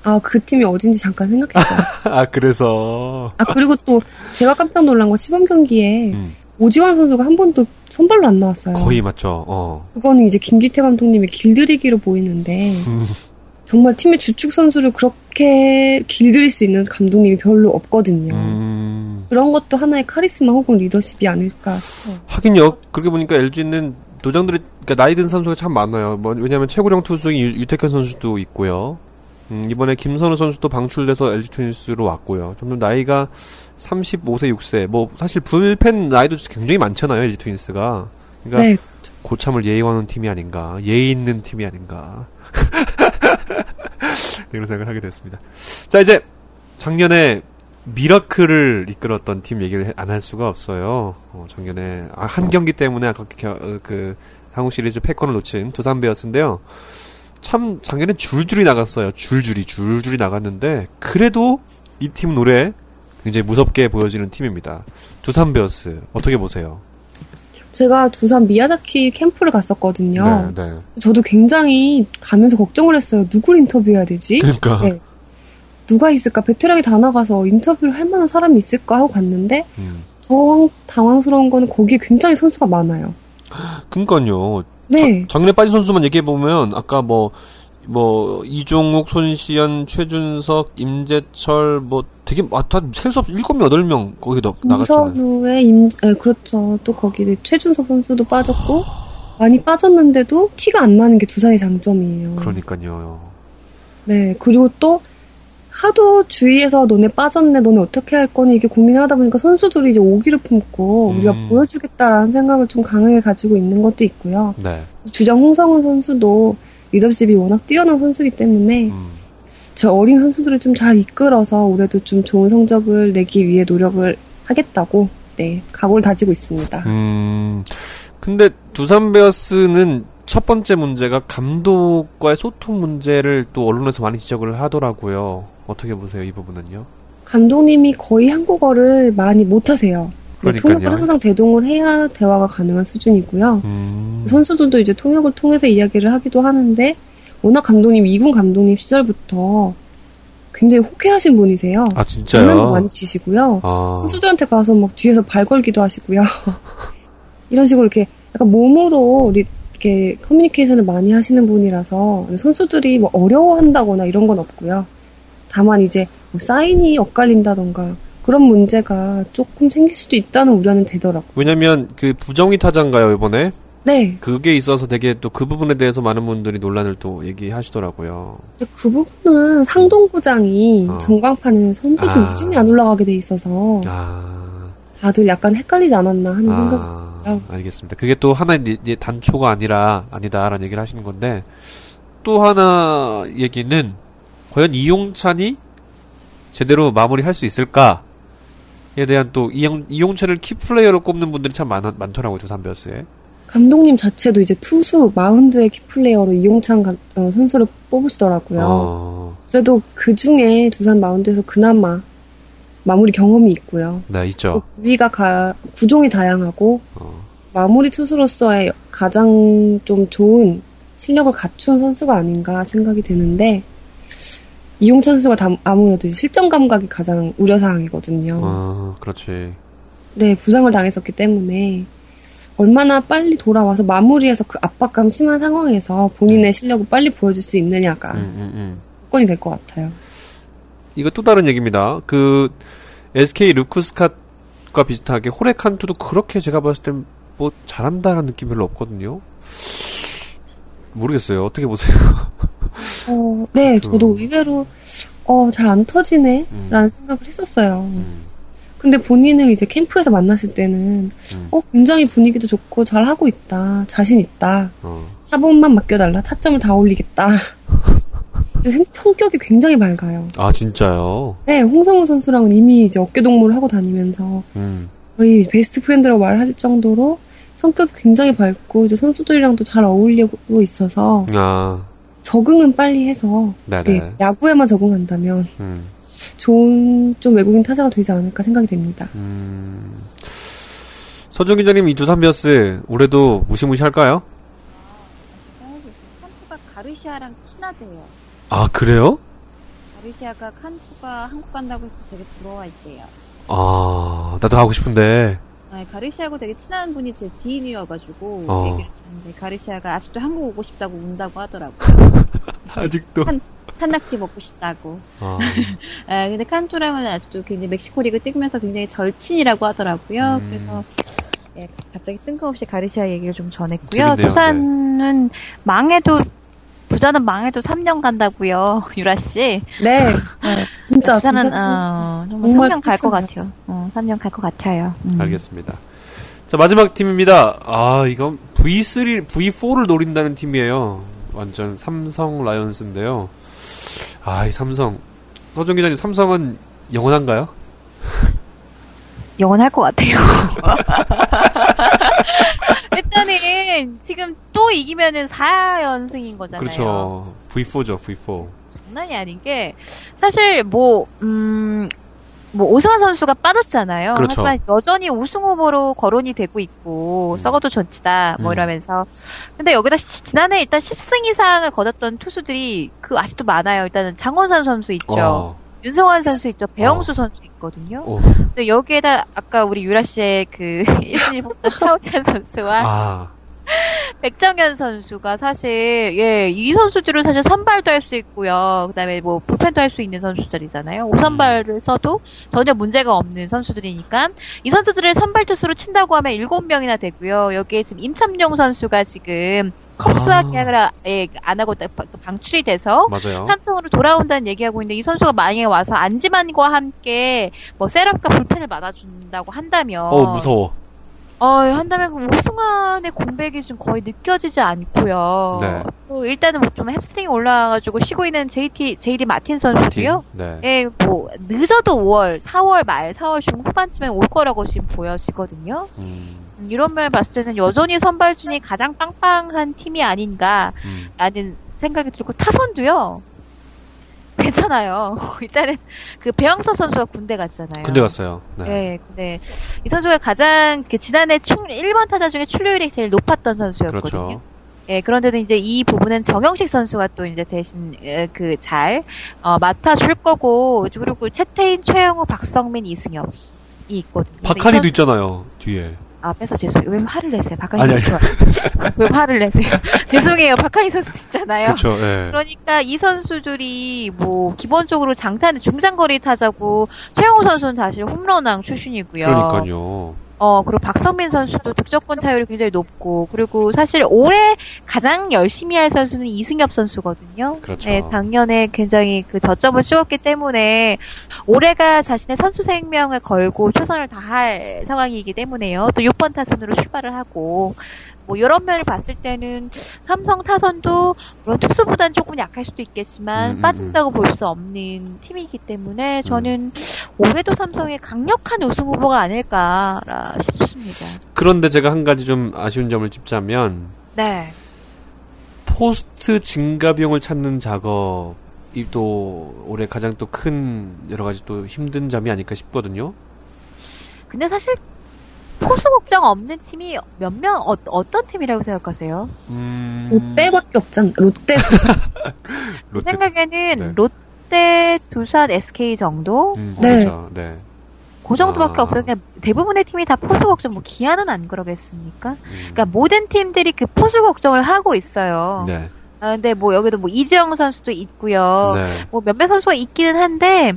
아, 그 팀이 어딘지 잠깐 생각했어요. 아, 그래서. 아, 그리고 또 제가 깜짝 놀란 건 시범 경기에 음. 오지환 선수가 한 번도 선발로 안 나왔어요. 거의 맞죠. 어. 그거는 이제 김기태 감독님의 길들이기로 보이는데 음. 정말 팀의 주축 선수를 그렇게 길들일 수 있는 감독님이 별로 없거든요. 음. 그런 것도 하나의 카리스마 혹은 리더십이 아닐까 싶어요. 하긴요. 그렇게 보니까 LG는 노장들이 그러니까 나이 든 선수가 참 많아요. 뭐, 왜냐하면 최고령 투수인 유- 유태현 선수도 있고요. 음, 이번에 김선우 선수도 방출돼서 LG 트윈스로 왔고요. 점점 나이가 35세, 6세. 뭐 사실 불펜 나이도 굉장히 많잖아요. LG 트윈스가. 그러니까 네, 고참을 예의하는 팀이 아닌가, 예의 있는 팀이 아닌가. 네, 그런 생각을 하게 됐습니다. 자, 이제 작년에 미라클을 이끌었던 팀 얘기를 안 할 수가 없어요. 어, 작년에 아, 한 경기 때문에 아까 그, 그 한국 시리즈 패권을 놓친 두산 베어스인데요. 참 작년에 줄줄이 나갔어요. 줄줄이 줄줄이 나갔는데 그래도 이팀 노래 굉장히 무섭게 보여지는 팀입니다. 두산 베어스 어떻게 보세요? 제가 두산 미야자키 캠프를 갔었거든요. 네, 네. 저도 굉장히 가면서 걱정을 했어요. 누굴 인터뷰해야 되지? 그러니까 네. 누가 있을까? 베테랑이 다 나가서 인터뷰를 할 만한 사람이 있을까 하고 갔는데 음. 더 황- 당황스러운 거는 거기에 굉장히 선수가 많아요. 그러니까요. 네. 작년에 빠진 선수만 얘기해 보면 아까 뭐 뭐 이종욱, 손시현, 최준석, 임재철 뭐 되게 다셀수 없 일곱 명 여덟 명 거기 나- 나갔잖아요. 이선우의 임, 네, 그렇죠. 또 거기 최준석 선수도 빠졌고 많이 빠졌는데도 티가 안 나는 게 두산의 장점이에요. 그러니까요. 네. 그리고 또 하도 주위에서 너네 빠졌네, 너네 어떻게 할 거니 이게 고민을 하다 보니까 선수들이 이제 오기를 품고 우리가 음. 보여주겠다라는 생각을 좀 강하게 가지고 있는 것도 있고요. 네. 주장 홍성훈 선수도 리더십이 워낙 뛰어난 선수이기 때문에 음. 저 어린 선수들을 좀 잘 이끌어서 올해도 좀 좋은 성적을 내기 위해 노력을 하겠다고 네 각오를 다지고 있습니다. 음. 근데 두산 베어스는 첫 번째 문제가 감독과의 소통 문제를 또 언론에서 많이 지적을 하더라고요. 어떻게 보세요, 이 부분은요? 감독님이 거의 한국어를 많이 못하세요. 네, 그러니까요. 통역을 항상 대동을 해야 대화가 가능한 수준이고요. 음. 선수들도 이제 통역을 통해서 이야기를 하기도 하는데 워낙 감독님 이군 감독님 시절부터 굉장히 호쾌하신 분이세요. 아, 장난도 진짜요? 많이 치시고요. 아. 선수들한테 가서 막 뒤에서 발 걸기도 하시고요. 이런 식으로 이렇게 약간 몸으로 리- 이렇게 커뮤니케이션을 많이 하시는 분이라서 선수들이 뭐 어려워한다거나 이런 건 없고요. 다만 이제 뭐 사인이 엇갈린다던가 그런 문제가 조금 생길 수도 있다는 우려는 되더라고요. 왜냐면 그 부정위 타자인가요, 이번에? 네. 그게 있어서 되게 또 그 부분에 대해서 많은 분들이 논란을 또 얘기하시더라고요. 그 부분은 상동구장이 어. 전광판에 선수들 아. 이름이 안 올라가게 돼 있어서 아, 다들 약간 헷갈리지 않았나 하는 생각이 아, 알겠습니다. 그게 또 하나의 단초가 아니라 아니다라는 얘기를 하시는 건데 또 하나 얘기는 과연 이용찬이 제대로 마무리할 수 있을까 에 대한 또 이용, 이용찬을 키플레이어로 꼽는 분들이 참 많, 많더라고요 두산 베어스에. 감독님 자체도 이제 투수 마운드의 키플레이어로 이용찬 가- 어, 선수를 꼽으시더라고요. 어, 그래도 그 중에 두산 마운드에서 그나마 마무리 경험이 있고요. 네 있죠. 위가 가, 구종이 다양하고 어, 마무리 투수로서의 가장 좀 좋은 실력을 갖춘 선수가 아닌가 생각이 드는데 이용찬 선수가 다- 아무래도 실전 감각이 가장 우려 사항이거든요. 어, 그렇지. 네, 부상을 당했었기 때문에 얼마나 빨리 돌아와서 마무리해서 그 압박감 심한 상황에서 본인의 실력을 빨리 보여줄 수 있느냐가 음, 음, 음. 조건이 될 것 같아요. 이거 또 다른 얘기입니다. 그 SK 루크스캇과 비슷하게 호레칸투도 그렇게 제가 봤을 땐 뭐 잘한다는 느낌 별로 없거든요. 모르겠어요. 어떻게 보세요? 어, 네, 그- 저도 의외로 어, 잘 안 터지네 음. 라는 생각을 했었어요. 음, 근데 본인을 이제 캠프에서 만났을 때는 음, 어, 굉장히 분위기도 좋고 잘 하고 있다. 자신 있다. 어, 4번만 맡겨달라. 타점을 다 올리겠다. 성격이 굉장히 밝아요. 아 진짜요? 네, 홍성흔 선수랑은 이미 이제 어깨 동무를 하고 다니면서 음, 거의 best friend라고 말할 정도로 성격이 굉장히 밝고 이제 선수들이랑도 잘 어울리고 있어서 아, 적응은 빨리 해서. 네, 야구에만 적응한다면 음, 좋은 좀 외국인 타자가 되지 않을까 생각이 됩니다. 음. 서준 기자님 이 두산 베어스 올해도 무시무시할까요? 칸투가 가르시아랑 친하대요. 아 그래요? 가르시아가 칸투가 한국 간다고 해서 되게 부러워했대요. 아 나도 가고 싶은데. 아, 가르시아하고 되게 친한 분이 제 지인이어가지고 어. 얘기를 했는데 가르시아가 아직도 한국 오고 싶다고 운다고 하더라고요. 아직도. 산낙지 먹고 싶다고. 아, 아, 근데 칸투랑은 아직도 굉장히 멕시코 리그 뛰면서 굉장히 절친이라고 하더라고요. 음. 그래서 예, 갑자기 뜬금없이 가르시아 얘기를 좀 전했고요. 재밌네요. 두산은 망해도 부자는 망해도 3년 간다고요, 유라 씨. 네, 진짜 부자는 진짜 어, 정말 정말 3년 갈 것. 같아요. 어, 3년 갈 것 같아요. 음. 알겠습니다. 자 마지막 팀입니다. 아 이건 V3, V4를 노린다는 팀이에요. 완전 삼성 라이온스인데요. 아 이 삼성 서준 기자님 삼성은 영원한가요? 영원할 것 같아요. 일단은 지금 또 이기면은 4연승인 거잖아요. 그렇죠. V4죠 V4. 장난이 아닌 게 사실 뭐 음. 뭐 오승환 선수가 빠졌잖아요. 그렇죠. 하지만 여전히 우승 후보로 거론이 되고 있고 음. 썩어도 좋지다 뭐 음. 이러면서 근데 여기다 시- 지난해 일단 10승 이상을 거뒀던 투수들이 그 아직도 많아요. 일단은 장원산 선수 있죠. 어. 윤성환 선수 있죠. 배영수 어. 선수 있거든요. 어. 근데 여기에다 아까 우리 유라 씨의 그 1순위 뽑던 차우찬 선수와 아. 백정현 선수가 사실 예 이 선수들은 사실 선발도 할 수 있고요. 그다음에 뭐 불펜도 할 수 있는 선수들이잖아요. 오선발을 써도 전혀 문제가 없는 선수들이니까 이 선수들을 선발 투수로 친다고 하면 7명이나 되고요. 여기에 지금 임참용 선수가 지금 컵스와 아. 계약을 아- 예, 안 하고 방- 방출이 돼서 맞아요. 삼성으로 돌아온다는 얘기하고 있는데 이 선수가 만약에 와서 안지만과 함께 뭐 셋업과 불펜을 맡아준다고 한다면 어 무서워. 어, 한다면 그 오승환의 공백이 좀 거의 느껴지지 않고요. 네. 또 일단은 뭐 좀 햄스트링이 올라와가지고 쉬고 있는 JT, JD 마틴 선수도요. 네. 예, 뭐 늦어도 5월, 4월 말, 4월 중후반쯤에 올 거라고 지금 보여지거든요. 음, 음, 이런 면 봤을 때는 여전히 선발진이 가장 빵빵한 팀이 아닌가라는 음. 생각이 들고 타선도요. 괜찮아요. 일단은 그 배영석 선수가 군대 갔잖아요. 군대 갔어요. 네. 네, 근데 이 선수가 가장 그 지난해 출 1번 타자 중에 출루율이 제일 높았던 선수였거든요. 그렇죠. 예, 그런데도 이제 이 부분은 정영식 선수가 또 이제 대신 그잘 맡아줄 거고 그리고 채태인, 최영우, 박성민, 이승엽이 있거든요. 이 선- 있잖아요. 뒤에. 아, 뺏어 죄송해요. 왜 화를 내세요? 박하니 아니, 선수. 왜 화를 내세요? 죄송해요. 박하니 선수도 있잖아요. 그렇죠. 예. 그러니까 이 선수들이 뭐 기본적으로 장타는 중장거리 타자고 최영호 선수는 사실 홈런왕 출신이고요. 그러니까요. 어 그리고 박성민 선수도 득점권 차율이 굉장히 높고 그리고 사실 올해 가장 열심히 할 선수는 이승엽 선수거든요. 그렇죠. 네, 작년에 굉장히 그 저점을 씌웠기 때문에 올해가 자신의 선수 생명을 걸고 최선을 다할 상황이기 때문에요. 또 6번 타순으로 출발을 하고 뭐 이런 면을 봤을 때는 삼성 타선도 물론 투수보다는 조금 약할 수도 있겠지만 음, 음, 빠진다고 볼 수 없는 팀이기 때문에 저는 올해도 삼성의 강력한 우승 후보가 아닐까라 싶습니다. 그런데 제가 한 가지 좀 아쉬운 점을 짚자면 네. 포스트 증가 비용을 찾는 작업이 또 올해 가장 또 큰 여러 가지 또 힘든 점이 아닐까 싶거든요. 근데 사실 포수 걱정 없는 팀이 몇명 어, 어떤 팀이라고 생각하세요? 음, 롯데밖에 없잖아. 롯데 두산. 롯데. 생각에는 네. 롯데, 두산, SK 정도? 음, 네. 그렇죠. 네. 그 정도밖에 아. 없어요. 그냥 대부분의 팀이 다 포수 걱정, 뭐 기아는 안 그러겠습니까? 음, 그러니까 모든 팀들이 그 포수 걱정을 하고 있어요. 네. 아, 근데 뭐 여기도 뭐 이재영 선수도 있고요. 네. 뭐 몇몇 선수가 있기는 한데,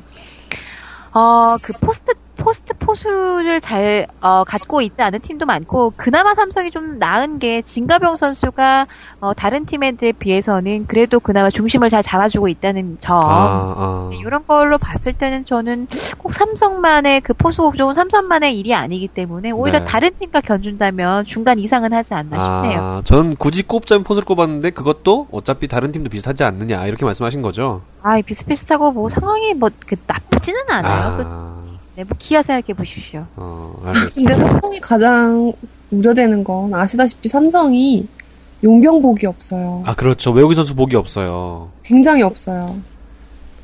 어, 그 포스트, 포스트 포수를 잘, 어, 갖고 있지 않은 팀도 많고, 그나마 삼성이 좀 나은 게, 진갑용 선수가, 어, 다른 팀에 비해서는 그래도 그나마 중심을 잘 잡아주고 있다는 점. 아, 아. 이런 걸로 봤을 때는 저는 꼭 삼성만의 그 포수 걱정은 삼성만의 일이 아니기 때문에 오히려 네. 다른 팀과 견준다면 중간 이상은 하지 않나 싶네요. 아, 저는 굳이 꼽자면 포수를 꼽았는데 그것도 어차피 다른 팀도 비슷하지 않느냐 이렇게 말씀하신 거죠? 아, 비슷비슷하고 뭐 상황이 뭐 그 나 쁘지는 않아요. 아, 네, 뭐 기아 생각해 보십시오. 어, 근데 알겠습니다. 삼성이 가장 우려되는 건 아시다시피 삼성이 용병 복이 없어요. 아, 그렇죠. 외국인 선수 복이 없어요. 굉장히 없어요.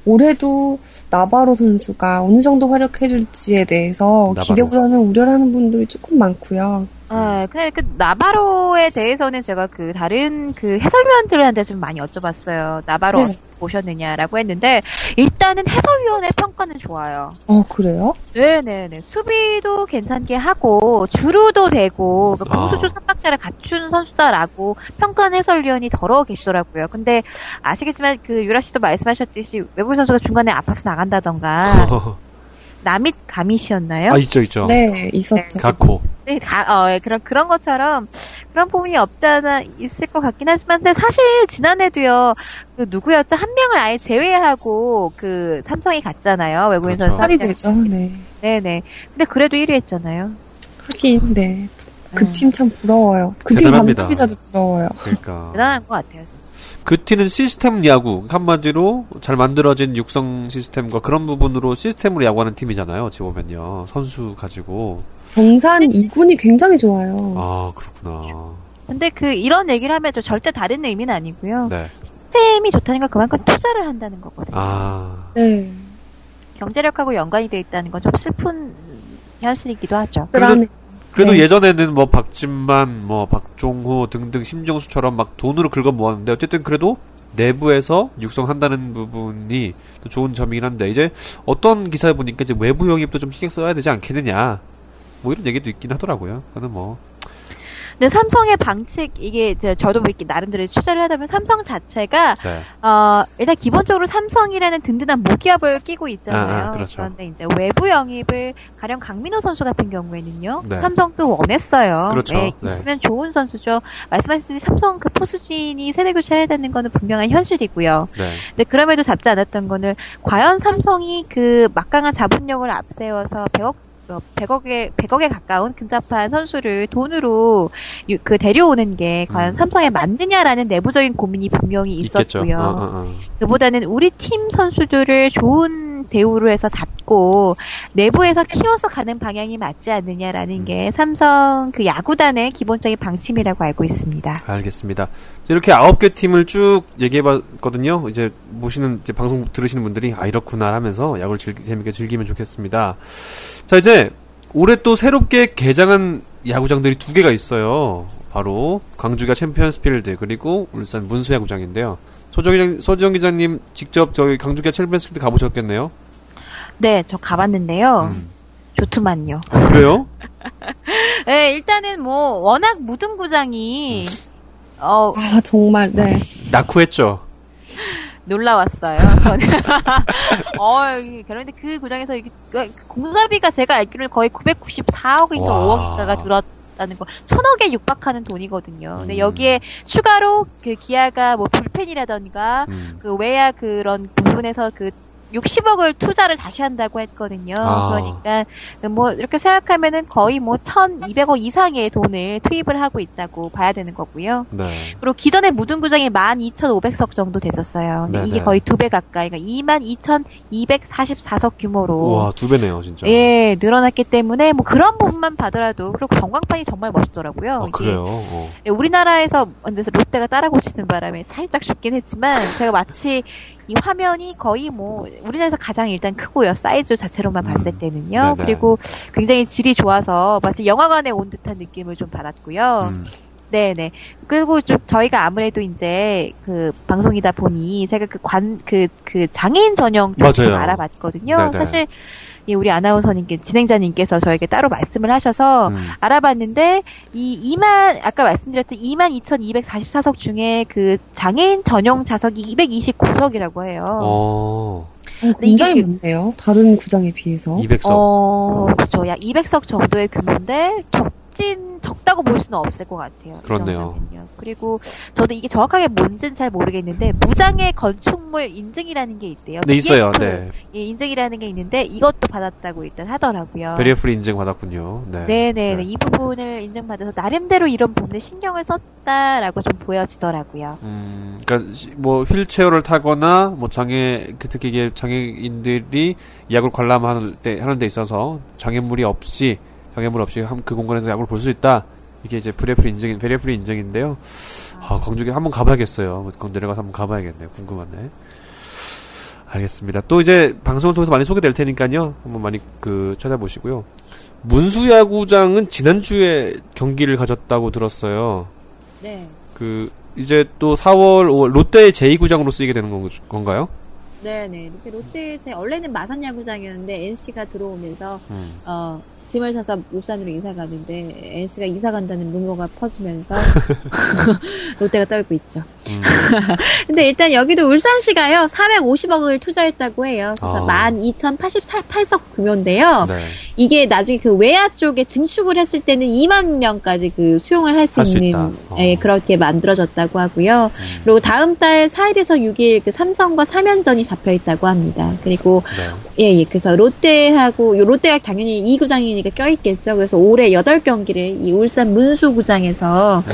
올해도 나바로 선수가 어느 정도 활약해줄지에 대해서 나바로. 기대보다는 우려를 하는 분들이 조금 많고요. 아, 근데 그 나바로에 대해서는 제가 그 다른 그 해설위원들한테 좀 많이 여쭤봤어요. 나바로 네. 보셨느냐라고 했는데 일단은 해설위원의 평가는 좋아요. 어 그래요? 네네네. 수비도 괜찮게 하고, 주루도 되고, 그 아. 공수주 삼박자를 갖춘 선수다라고 평가한 해설위원이 더러 계시더라고요. 근데 아시겠지만 그 유라 씨도 말씀하셨듯이 외국 선수가 중간에 아파서 나간다던가, 남잇 가밋이었나요? 아, 있죠, 있죠. 네 있었죠. 가코. 네, 가, 어, 예, 그런, 그런 것처럼 그런 부분이 없지 않아 있을 것 같긴 하지만, 근데 사실 지난해도요, 그 누구였죠? 한 명을 아예 제외하고 그 삼성이 갔잖아요. 외국인 그렇죠. 선수. 살이 되죠. 네. 네네. 근데 그래도 1위 했잖아요. 하긴 네. 그 음. 팀참 부러워요. 그 팀. 감독기자도 부러워요. 그러니까. 대단한 것 같아요. 그 티는 시스템 야구. 한마디로 잘 만들어진 육성 시스템과 그런 부분으로 시스템으로 야구하는 팀이잖아요. 어찌 보면요. 선수 가지고. 정산 2군이 굉장히 좋아요. 아, 그렇구나. 근데 그 이런 얘기를 하면 저 절대 다른 의미는 아니고요. 네. 시스템이 좋다는 건 그만큼 투자를 한다는 거거든요. 아, 네. 경제력하고 연관이 돼 있다는 건 좀 슬픈 현실이기도 하죠. 그다음에 그래도 네. 예전에는 뭐 박진만, 뭐 박종호 등등 심정수처럼 막 돈으로 긁어 모았는데 어쨌든 그래도 내부에서 육성한다는 부분이 또 좋은 점이긴 한데 이제 어떤 기사에 보니까 이제 외부 영입도 좀 신경 써야 되지 않겠느냐. 뭐 이런 얘기도 있긴 하더라고요. 그거는 뭐 근데 삼성의 방책 이게 저- 저도 뭐 이렇게 나름대로 취재를 하다 보면 삼성 자체가 네. 어, 일단 기본적으로 삼성이라는 든든한 모기업을 끼고 있잖아요. 아, 아, 그렇죠. 런데 이제 외부 영입을 가령 강민호 선수 같은 경우에는요. 네. 삼성도 원했어요. 그렇죠. 네, 네. 있으면 좋은 선수죠. 말씀하셨듯이 삼성 그 포수진이 세대 교체해야 되는 거는 분명한 현실이고요. 네. 근데 그럼에도 잡지 않았던 거는 과연 삼성이 그 막강한 자본력을 앞세워서 100억 100억에 100억에 가까운 근접한 선수를 돈으로 유- 그 데려오는 게 과연 음. 삼성에 맞느냐라는 내부적인 고민이 분명히. 있었고요. 어, 어, 어. 그보다는 우리 팀 선수들을 좋은 대우로 해서 잡고 내부에서 키워서 가는 방향이 맞지 않느냐라는 음. 게 삼성 그 야구단의 기본적인 방침이라고 알고 있습니다. 알겠습니다. 이렇게 아홉 개 팀을 쭉 얘기해봤거든요. 이제 보시는 이제 방송 들으시는 분들이 아 이렇구나 하면서 야구를 즐기, 재밌게 즐기면 좋겠습니다. 자 이제 올해 또 새롭게 개장한 야구장들이 두 개가 있어요. 바로 광주가 챔피언스필드 그리고 울산 문수야구장인데요. 소정 기자, 소정 기자님 직접 저기 광주가 챔피언스필드 가보셨겠네요. 네, 저 가봤는데요. 음. 좋더만요. 아, 그래요? 네, 일단은 뭐 워낙 무등구장이 어 아 정말 네. 낙후했죠. 놀라웠어요. 어, 그런데 그 구장에서 공사비가 제가 알기로는 거의 994억인가 와. 5억인가가 들었다는 거. 천억에 육박하는 돈이거든요. 근데 음. 여기에 추가로 그 기아가 뭐 불펜이라던가 음. 그 외야 그런 부분에서 그 60억을 투자를 다시 한다고 했거든요. 아. 그러니까 뭐 이렇게 생각하면은 거의 뭐 1,200억 이상의 돈을 투입을 하고 있다고 봐야 되는 거고요. 네. 그리고 기존의 무등구장이 12,500석 정도 됐었어요. 네네. 이게 거의 두 배 가까이, 그러니까 22,244석 규모로 우와, 두 배네요, 진짜. 예 늘어났기 때문에 뭐 그런 부분만 봐더라도 그리고 전광판이 정말 멋있더라고요. 아, 그래요? 어. 예, 우리나라에서 근데 롯데가 따라고치는 바람에 살짝 죽긴 했지만 제가 마치 이 화면이 거의 뭐 우리나라에서 가장 일단 크고요 사이즈 자체로만 음. 봤을 때는요 네네. 그리고 굉장히 질이 좋아서 마치 영화관에 온 듯한 느낌을 좀 받았고요 음. 네네 그리고 좀 저희가 아무래도 이제 그 방송이다 보니 제가 그 관 그 그 장애인 전용 좀 맞아요. 알아봤거든요 네네. 사실 이 우리 아나운서님께 진행자님께서 저에게 따로 말씀을 하셔서 음. 알아봤는데 이 2만 아까 말씀드렸던 2만 2,244석 중에 그 장애인 전용 좌석이 229석이라고 해요. 어, 어, 굉장히 이게- 많네요. 다른 구장에 비해서. 200석. 어, 그렇죠. 약 200석 정도의 규모인데 적 진 적다고 볼 수는 없을 것 같아요. 이 그렇네요. 그리고 저도 이게 정확하게 뭔지는 잘 모르겠는데 무장애 건축물 인증이라는 게 있대요. 네, 있어요. 네. 예, 인증이라는 게 있는데 이것도 받았다고 일단 하더라고요. 베리어프리 인증 받았군요. 네. 네네, 네. 이 부분을 인정받아서 나름대로 이런 부분에 신경을 썼다라고 좀 보여지더라고요. 음, 그러니까 시- 뭐 휠체어를 타거나 뭐 장애 그 특히 이게 장애인들이 야구를 관람하는 때 하는 데 있어서 장애물이 없이 장애물 없이 한- 그 공간에서 야구를 볼 수 있다. 이게 이제 barrier free 인증인 barrier free 인증인데요. 아, 광주에 한번 가봐야겠어요. 거기 내려가서 한번 가봐야겠네요. 궁금하네. 알겠습니다. 또 이제 방송을 통해서 많이 소개될 테니까요. 한번 많이 그 찾아보시고요. 문수야구장은 지난주에 경기를 가졌다고 들었어요. 네. 그 이제 또 4월 5월 롯데 제2구장으로 쓰이게 되는 건- 건가요? 네네. 롯데, 롯데, 원래는 마산 야구장이었는데 NC가 들어오면서, 음. 어, 짐을 사서 울산으로 이사 가는데 NC가 이사 간다는 루머가 퍼지면서 롯데가 떨고 있죠. 음. 근데 일단 여기도 울산시가요 450억을 투자했다고 해요. 그래서 아. 12,088석 규모인데요. 네. 이게 나중에 그 외야 쪽에 증축을 했을 때는 2만 명까지 그 수용을 할수 할수 있는 있다. 어. 예, 그렇게 만들어졌다고 하고요. 음. 그리고 다음 달 4일에서 6일 그 삼성과 3연전이 잡혀 있다고 합니다. 그리고 네. 예, 예. 그래서 롯데하고 요 롯데가 당연히 이 구장이 니까 껴있겠죠. 그래서 올해 8경기를 이 울산 문수구장에서 음.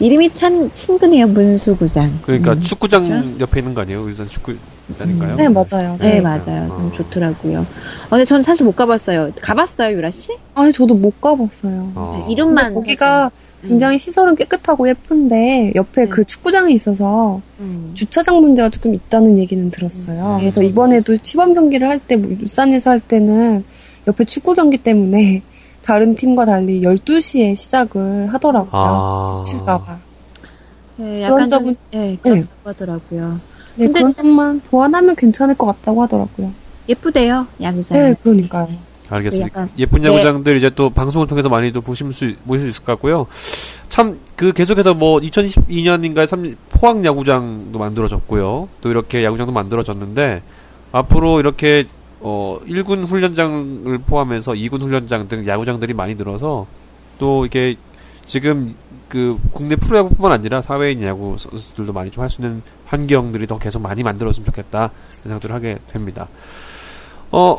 이름이 참 친근해요. 문수구장. 그러니까 음, 축구장 그렇죠? 옆에 있는 거 아니에요? 울산 축구장인가요? 네, 맞아요. 네, 네. 맞아요. 좀 어. 좋더라고요. 어, 근데 저는 사실 못 가봤어요. 가봤어요, 유라 씨? 아니, 저도 못 가봤어요. 어. 네, 이름만. 거기가 음. 굉장히 시설은 깨끗하고 예쁜데 옆에 네. 그 축구장이 있어서 음. 주차장 문제가 조금 있다는 얘기는 들었어요. 음. 그래서 이번에도 시범 경기를 할 때, 뭐 울산에서 할 때는 옆에 축구 경기 때문에 다른 팀과 달리 12시에 시작을 하더라고요. 아. 칠까봐. 네, 그런 점은- 예, 그렇다고 하더라고요. 네, 근데- 그런 점만 보완하면 괜찮을 것 같다고 하더라고요. 예쁘대요, 야구장. 네, 그러니까요. 알겠습니다. 약간- 예쁜 네. 야구장들 이제 또 방송을 통해서 많이 또 보실 수, 보실 수 있을 것 같고요. 참, 그 계속해서 뭐 2022년인가에 포항 야구장도 만들어졌고요. 또 이렇게 야구장도 만들어졌는데, 앞으로 이렇게, 어, 1군 훈련장을 포함해서 2군 훈련장 등 야구장들이 많이 늘어서, 또 이게 지금 그 국내 프로야구뿐만 아니라 사회인 야구 선수들도 많이 좀 할 수 있는 환경들이 더 계속 많이 만들어졌으면 좋겠다 생각들을 하게 됩니다. 어,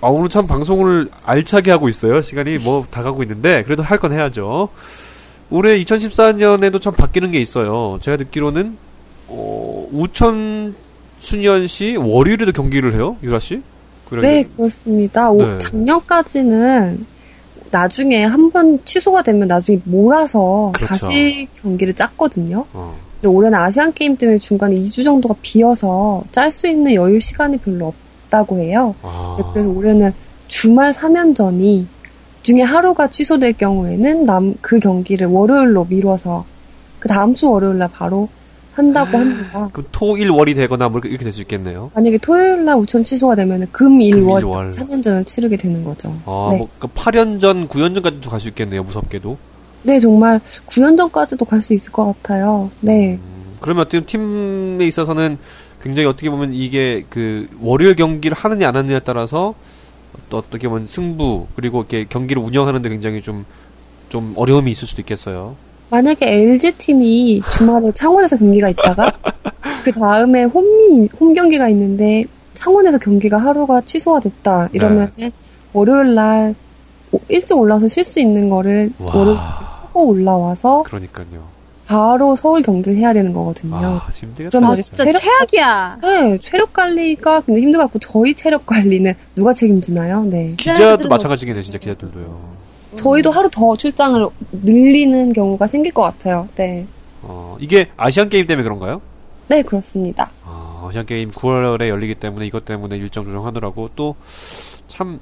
아, 오늘 참 방송을 알차게 하고 있어요. 시간이 뭐 다 가고 있는데 그래도 할 건 해야죠. 올해 2014년에도 참 바뀌는 게 있어요. 제가 듣기로는 어, 우천 수년시 월요일에도 경기를 해요, 유라 씨? 네, 그렇습니다. 오- 네. 작년까지는 나중에 한 번 취소가 되면 나중에 몰아서 그렇죠. 다시 경기를 짰거든요. 어, 근데 올해는 아시안 게임 때문에 중간에 2주 정도가 비어서 짤 수 있는 여유 시간이 별로 없다고 해요. 아, 네, 그래서 올해는 주말 3연전이 중에 하루가 취소될 경우에는 남 그 경기를 월요일로 미뤄서 그 다음 주 월요일 날 바로 한다고 합니다. 그럼 토일 월이 되거나 뭐 이렇게, 이렇게 될 수 있겠네요. 만약에 토요일 날 우천 취소가 되면 금, 일, 금, 월 일, 월. 3연전을 치르게 되는 거죠. 아, 네. 뭐, 그 8연전, 9연전까지도 갈 수 있겠네요, 무섭게도. 네, 정말 9연전까지도 갈 수 있을 것 같아요. 네. 음, 그러면 어떻게 팀에 있어서는 굉장히 어떻게 보면 이게 그 월요일 경기를 하느냐 안 하느냐에 따라서 또 어떻게 보면 승부 그리고 이렇게 경기를 운영하는데 굉장히 좀좀 어려움이 있을 수도 있겠어요. 만약에 LG팀이 주말에 창원에서 경기가 있다가 그 다음에 홈이, 홈 경기가 있는데 창원에서 경기가 하루가 취소가 됐다 이러면 은 월요일 날 오- 일찍 올라와서 쉴 수 있는 거를 월요일 와. 하고 올라와서 그러니까요. 바로 서울 경기를 해야 되는 거거든요. 아, 힘들겠다. 그럼 아, 진짜 체력- 최악이야. 네, 체력 관리가 근데 힘들갖고 저희 체력 관리는 누가 책임지나요? 네. 기자도 기자들은 마찬가지겠네, 진짜 기자들도요. 저희도 하루 더 출장을 늘리는 경우가 생길 것 같아요. 네. 어, 이게 아시안 게임 때문에 그런가요? 네, 그렇습니다. 아, 아시안 게임 9월에 열리기 때문에 이것 때문에 일정 조정하느라고 또 참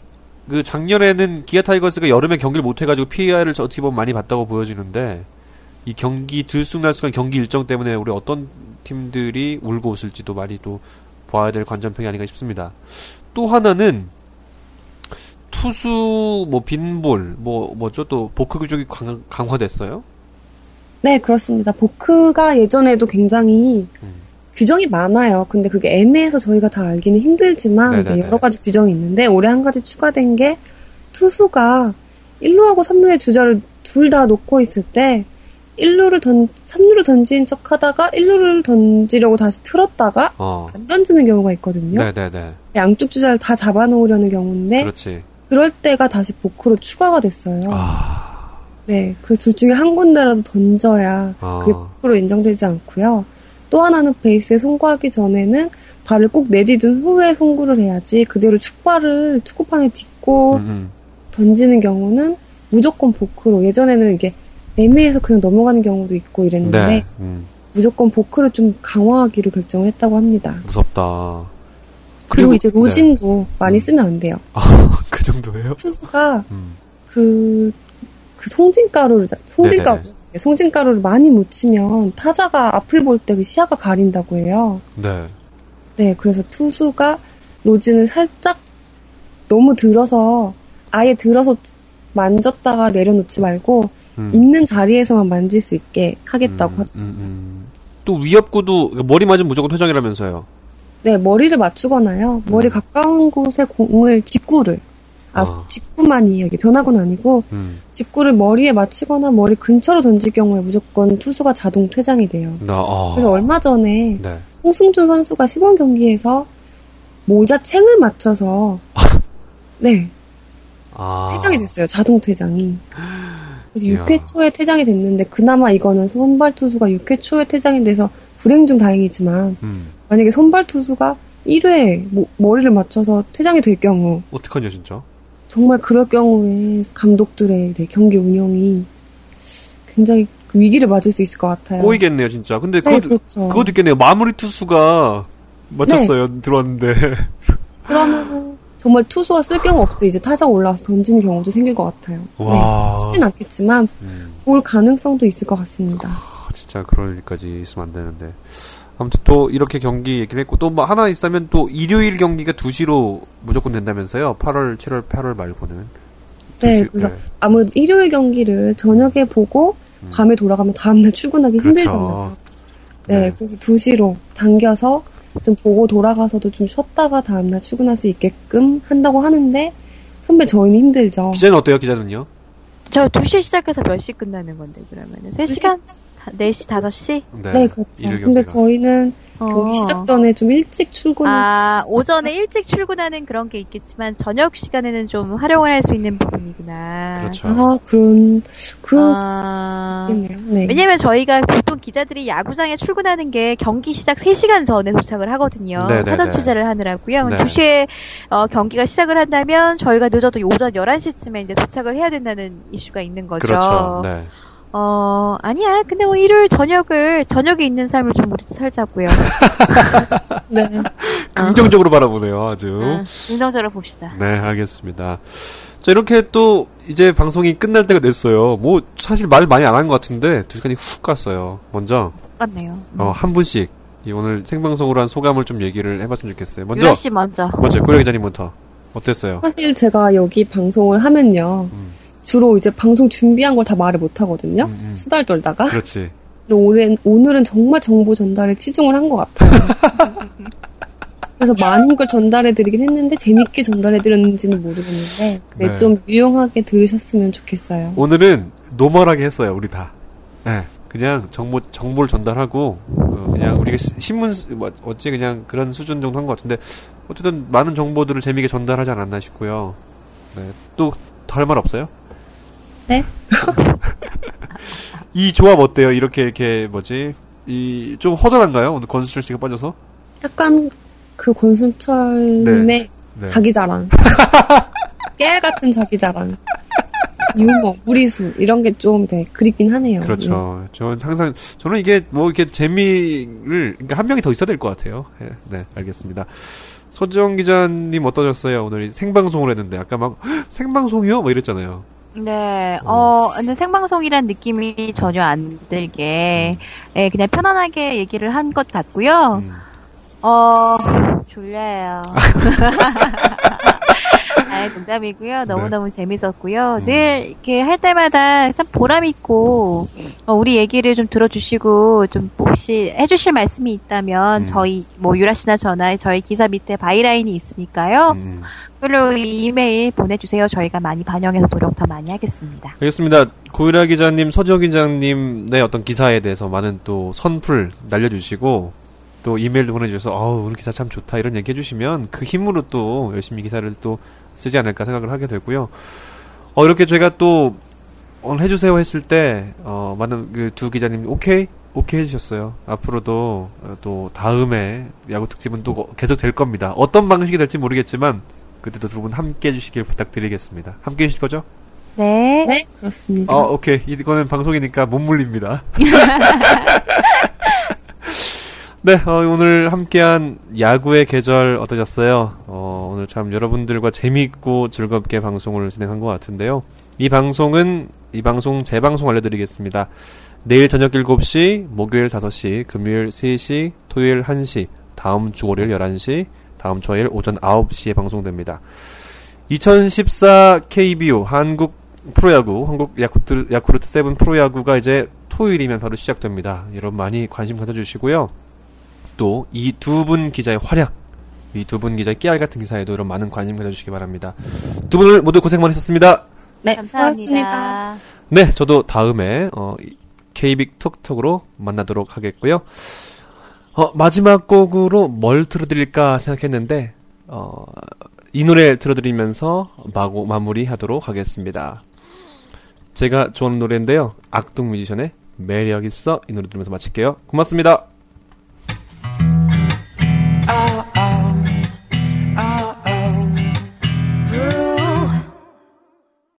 그 작년에는 기아 타이거스가 여름에 경기를 못 해가지고 피해를 어떻게 보면 많이 봤다고 보여지는데 이 경기 들쑥날쑥한 경기 일정 때문에 우리 어떤 팀들이 울고 웃을지도 많이 또 봐야 될 관전평이 아닌가 싶습니다. 또 하나는 투수 뭐 빈볼 뭐 뭐죠 또 보크 규정이 강, 강화됐어요? 네, 그렇습니다. 보크가 예전에도 굉장히 음. 규정이 많아요. 근데 그게 애매해서 저희가 다 알기는 힘들지만 네, 네네네. 여러 가지 규정이 있는데 올해 한 가지 추가된 게 투수가 1루하고 3루의 주자를 둘 다 놓고 있을 때 1루를 던 3루를 던진 척 하다가 1루를 던지려고 다시 틀었다가 어. 안 던지는 경우가 있거든요. 네네네. 양쪽 주자를 다 잡아놓으려는 경우인데 그렇지. 그럴 때가 다시 보크로 추가가 됐어요. 아. 네, 그래서 둘 중에 한 군데라도 던져야 아. 그게 보크로 인정되지 않고요. 또 하나는 베이스에 송구하기 전에는 발을 꼭 내디딘 후에 송구를 해야지 그대로 축발을 투구판에 딛고 음, 음. 던지는 경우는 무조건 보크로 예전에는 이게 애매해서 그냥 넘어가는 경우도 있고 이랬는데 네. 음, 무조건 보크를 좀 강화하기로 결정을 했다고 합니다. 무섭다. 그리고, 이제 네. 로진도 많이 음. 쓰면 안 돼요. 그 정도예요? 투수가 음. 그, 그 송진가루를, 송진가루, 송진가루를 많이 묻히면 타자가 앞을 볼 때 그 시야가 가린다고 해요. 네. 네, 그래서 투수가 로진을 살짝 너무 들어서, 아예 들어서 만졌다가 내려놓지 말고, 음. 있는 자리에서만 만질 수 있게 하겠다고 음, 하죠. 음, 음. 또 위협구도 머리 맞으면 무조건 퇴장이라면서요. 네, 머리를 맞추거나요. 머리 음. 가까운 곳에 공을, 직구를, 아, 아. 직구만이에요. 이게 변화구는 아니고, 음. 직구를 머리에 맞추거나 머리 근처로 던질 경우에 무조건 투수가 자동 퇴장이 돼요. 나 아. 그래서 얼마 전에 네. 홍승준 선수가 시범 경기에서 모자 챙을 맞춰서 네 아. 퇴장이 됐어요. 자동 퇴장이. 그래서 이야. 6회 초에 퇴장이 됐는데 그나마 이거는 선발 투수가 6회 초에 퇴장이 돼서 불행 중 다행이지만 음. 만약에 선발 투수가 1회 머리를 맞춰서 퇴장이 될 경우 어떡하냐 진짜. 정말 그럴 경우에 감독들의 네, 경기 운영이 굉장히 그 위기를 맞을 수 있을 것 같아요. 꼬이겠네요 진짜. 근데 네, 그것도 그렇죠. 그것도 있겠네요. 마무리 투수가 맞췄어요. 들어왔는데. 그러면은 정말 투수가 쓸 경우 없대 이제 타자가 올라와서 던지는 경우도 생길 것 같아요. 와. 네, 쉽진 않겠지만 음. 볼 가능성도 있을 것 같습니다. 아, 진짜 그럴 일까지 있으면 안 되는데. 아무튼 또 이렇게 경기 얘기를 했고 또 뭐 하나 있으면 또 일요일 경기가 2시로 무조건 된다면서요. 8월, 7월, 8월 말고는. 네, 2시, 그래서 아무래도 일요일 경기를 저녁에 보고 음. 밤에 돌아가면 다음날 출근하기 그렇죠. 힘들잖아요. 네, 네. 그래서 2시로 당겨서 좀 보고 돌아가서도 좀 쉬었다가 다음날 출근할 수 있게끔 한다고 하는데 선배 저희는 힘들죠. 기자는 어때요? 기자는요? 저 2시에 시작해서 몇 시 끝나는 건데, 그러면은? 3시간? 4시, 5시? 네, 그렇죠. 일요일 근데. 저희는 경기 시작 전에 좀 일찍 출근. 아, 오전에 일찍 출근하는 그런 게 있겠지만, 저녁 시간에는 좀 활용을 할 수 있는 부분이구나. 그렇죠. 아, 그런, 그런, 아, 겠네요 네. 왜냐면 저희가 보통 기자들이 야구장에 출근하는 게 경기 시작 3시간 전에 도착을 하거든요. 네네네. 사전 취재를 하느라고요. 네. 2시에 어, 경기가 시작을 한다면 저희가 늦어도 오전 11시쯤에 이제 도착을 해야 된다는 이슈가 있는 거죠. 그렇죠. 네. 어, 아니야. 근데 뭐 일요일 저녁을 저녁에 있는 삶을 좀 우리도 살자고요. 네. 긍정적으로 바라보네요, 아주. 응, 긍정적으로 봅시다. 네, 알겠습니다. 자, 이렇게 또 이제 방송이 끝날 때가 됐어요. 뭐 사실 말 많이 안 한 것 같은데 두 시간이 훅 갔어요. 먼저 똑같네요. 어, 한 분씩 이 오늘 생방송으로 한 소감을 좀 얘기를 해봤으면 좋겠어요. 먼저 유라 씨 먼저. 먼저 고려 기자님부터 어땠어요? 사실 제가 여기 방송을 하면요. 음, 주로 이제 방송 준비한 걸 다 말을 못 하거든요. 음, 음. 수달 떨다가. 그렇지. 근데 올해, 오늘은 정말 정보 전달에 치중을 한 것 같아요. 그래서 많은 걸 전달해드리긴 했는데 재밌게 전달해드렸는지는 모르겠는데 네, 네. 좀 유용하게 들으셨으면 좋겠어요. 오늘은 노멀하게 했어요, 우리 다. 네, 그냥 정보 정보를 전달하고 어, 그냥 우리가 시- 신문 수- 뭐 어째 그냥 그런 수준 정도 한 것 같은데 어쨌든 많은 정보들을 재미있게 전달하지 않았나 싶고요. 네. 또더할말 없어요? 네. 이 조합 어때요? 이렇게 이렇게 뭐지? 이 좀 허전한가요? 오늘 권수철 씨가 빠져서? 약간 그 권순철님의 네. 자기 자랑. 깨알 같은 자기 자랑. 유머, 무리수, 이런 게 좀, 네, 그립긴 하네요. 그렇죠. 저는 항상 저는 이게 뭐 이렇게 재미를 그러니까 한 명이 더 있어야 될 것 같아요. 예, 네, 알겠습니다. 서지영 기자님 어떠셨어요? 오늘 생방송을 했는데 아까 막 "헉, 생방송이요? 뭐 이랬잖아요. 네, 어, 근데 생방송이란 느낌이 전혀 안 들게, 예, 그냥 편안하게 얘기를 한 것 같고요. 음. 어, 졸려요. 아, 농담이고요. 너무너무 재밌었고요. 음. 늘 이렇게 할 때마다 참 보람있고, 어, 우리 얘기를 좀 들어주시고, 좀 혹시 해주실 말씀이 있다면, 음. 저희, 뭐, 유라 씨나 저나 저희 기사 밑에 바이라인이 있으니까요. 음. 그리고 이메일 보내주세요. 저희가 많이 반영해서 노력 더 많이 하겠습니다. 알겠습니다. 고유라 기자님, 서지영 기자님의 어떤 기사에 대해서 많은 또 선풀 날려주시고 또 이메일도 보내주셔서 어우 오늘 기사 참 좋다 이런 얘기 해주시면 그 힘으로 또 열심히 기사를 또 쓰지 않을까 생각을 하게 되고요. 어 이렇게 저희가 또 오늘 해주세요 했을 때 어, 많은 그 두 기자님 오케이 오케이 해주셨어요. 앞으로도 어, 또 다음에 야구 특집은 또 계속 될 겁니다. 어떤 방식이 될지 모르겠지만 그때도 두 분 함께 해주시길 부탁드리겠습니다. 함께 해주실 거죠? 네. 네, 그렇습니다. 어, 오케이. 이거는 방송이니까 못 물립니다. 네, 어, 오늘 함께한 야구의 계절 어떠셨어요? 어, 오늘 참 여러분들과 재미있고 즐겁게 방송을 진행한 것 같은데요. 이 방송은, 이 방송 재방송 알려드리겠습니다. 내일 저녁 7시, 목요일 5시, 금요일 3시, 토요일 1시, 다음 주 월요일 11시, 다음 주 화요일 오전 9시에 방송됩니다. 2014 KBO 한국 프로야구, 한국 야쿠르트, 야쿠르트 세븐 프로야구가 이제 토요일이면 바로 시작됩니다. 여러분 많이 관심 가져주시고요. 또 이 두 분 기자의 활약, 이 두 분 기자의 깨알 같은 기사에도 여러분 많은 관심 가져주시기 바랍니다. 두 분을 모두 고생 많으셨습니다. 네. 감사합니다. 네, 저도 다음에 어, KBIC 톡톡으로 만나도록 하겠고요. 어, 마지막 곡으로 뭘 틀어드릴까 생각했는데 어, 이 노래 들어드리면서 마고 마무리하도록 하겠습니다. 제가 좋아하는 노래인데요. 악동 뮤지션의 매력 있어 이 노래 들으면서 마칠게요. 고맙습니다. Oh.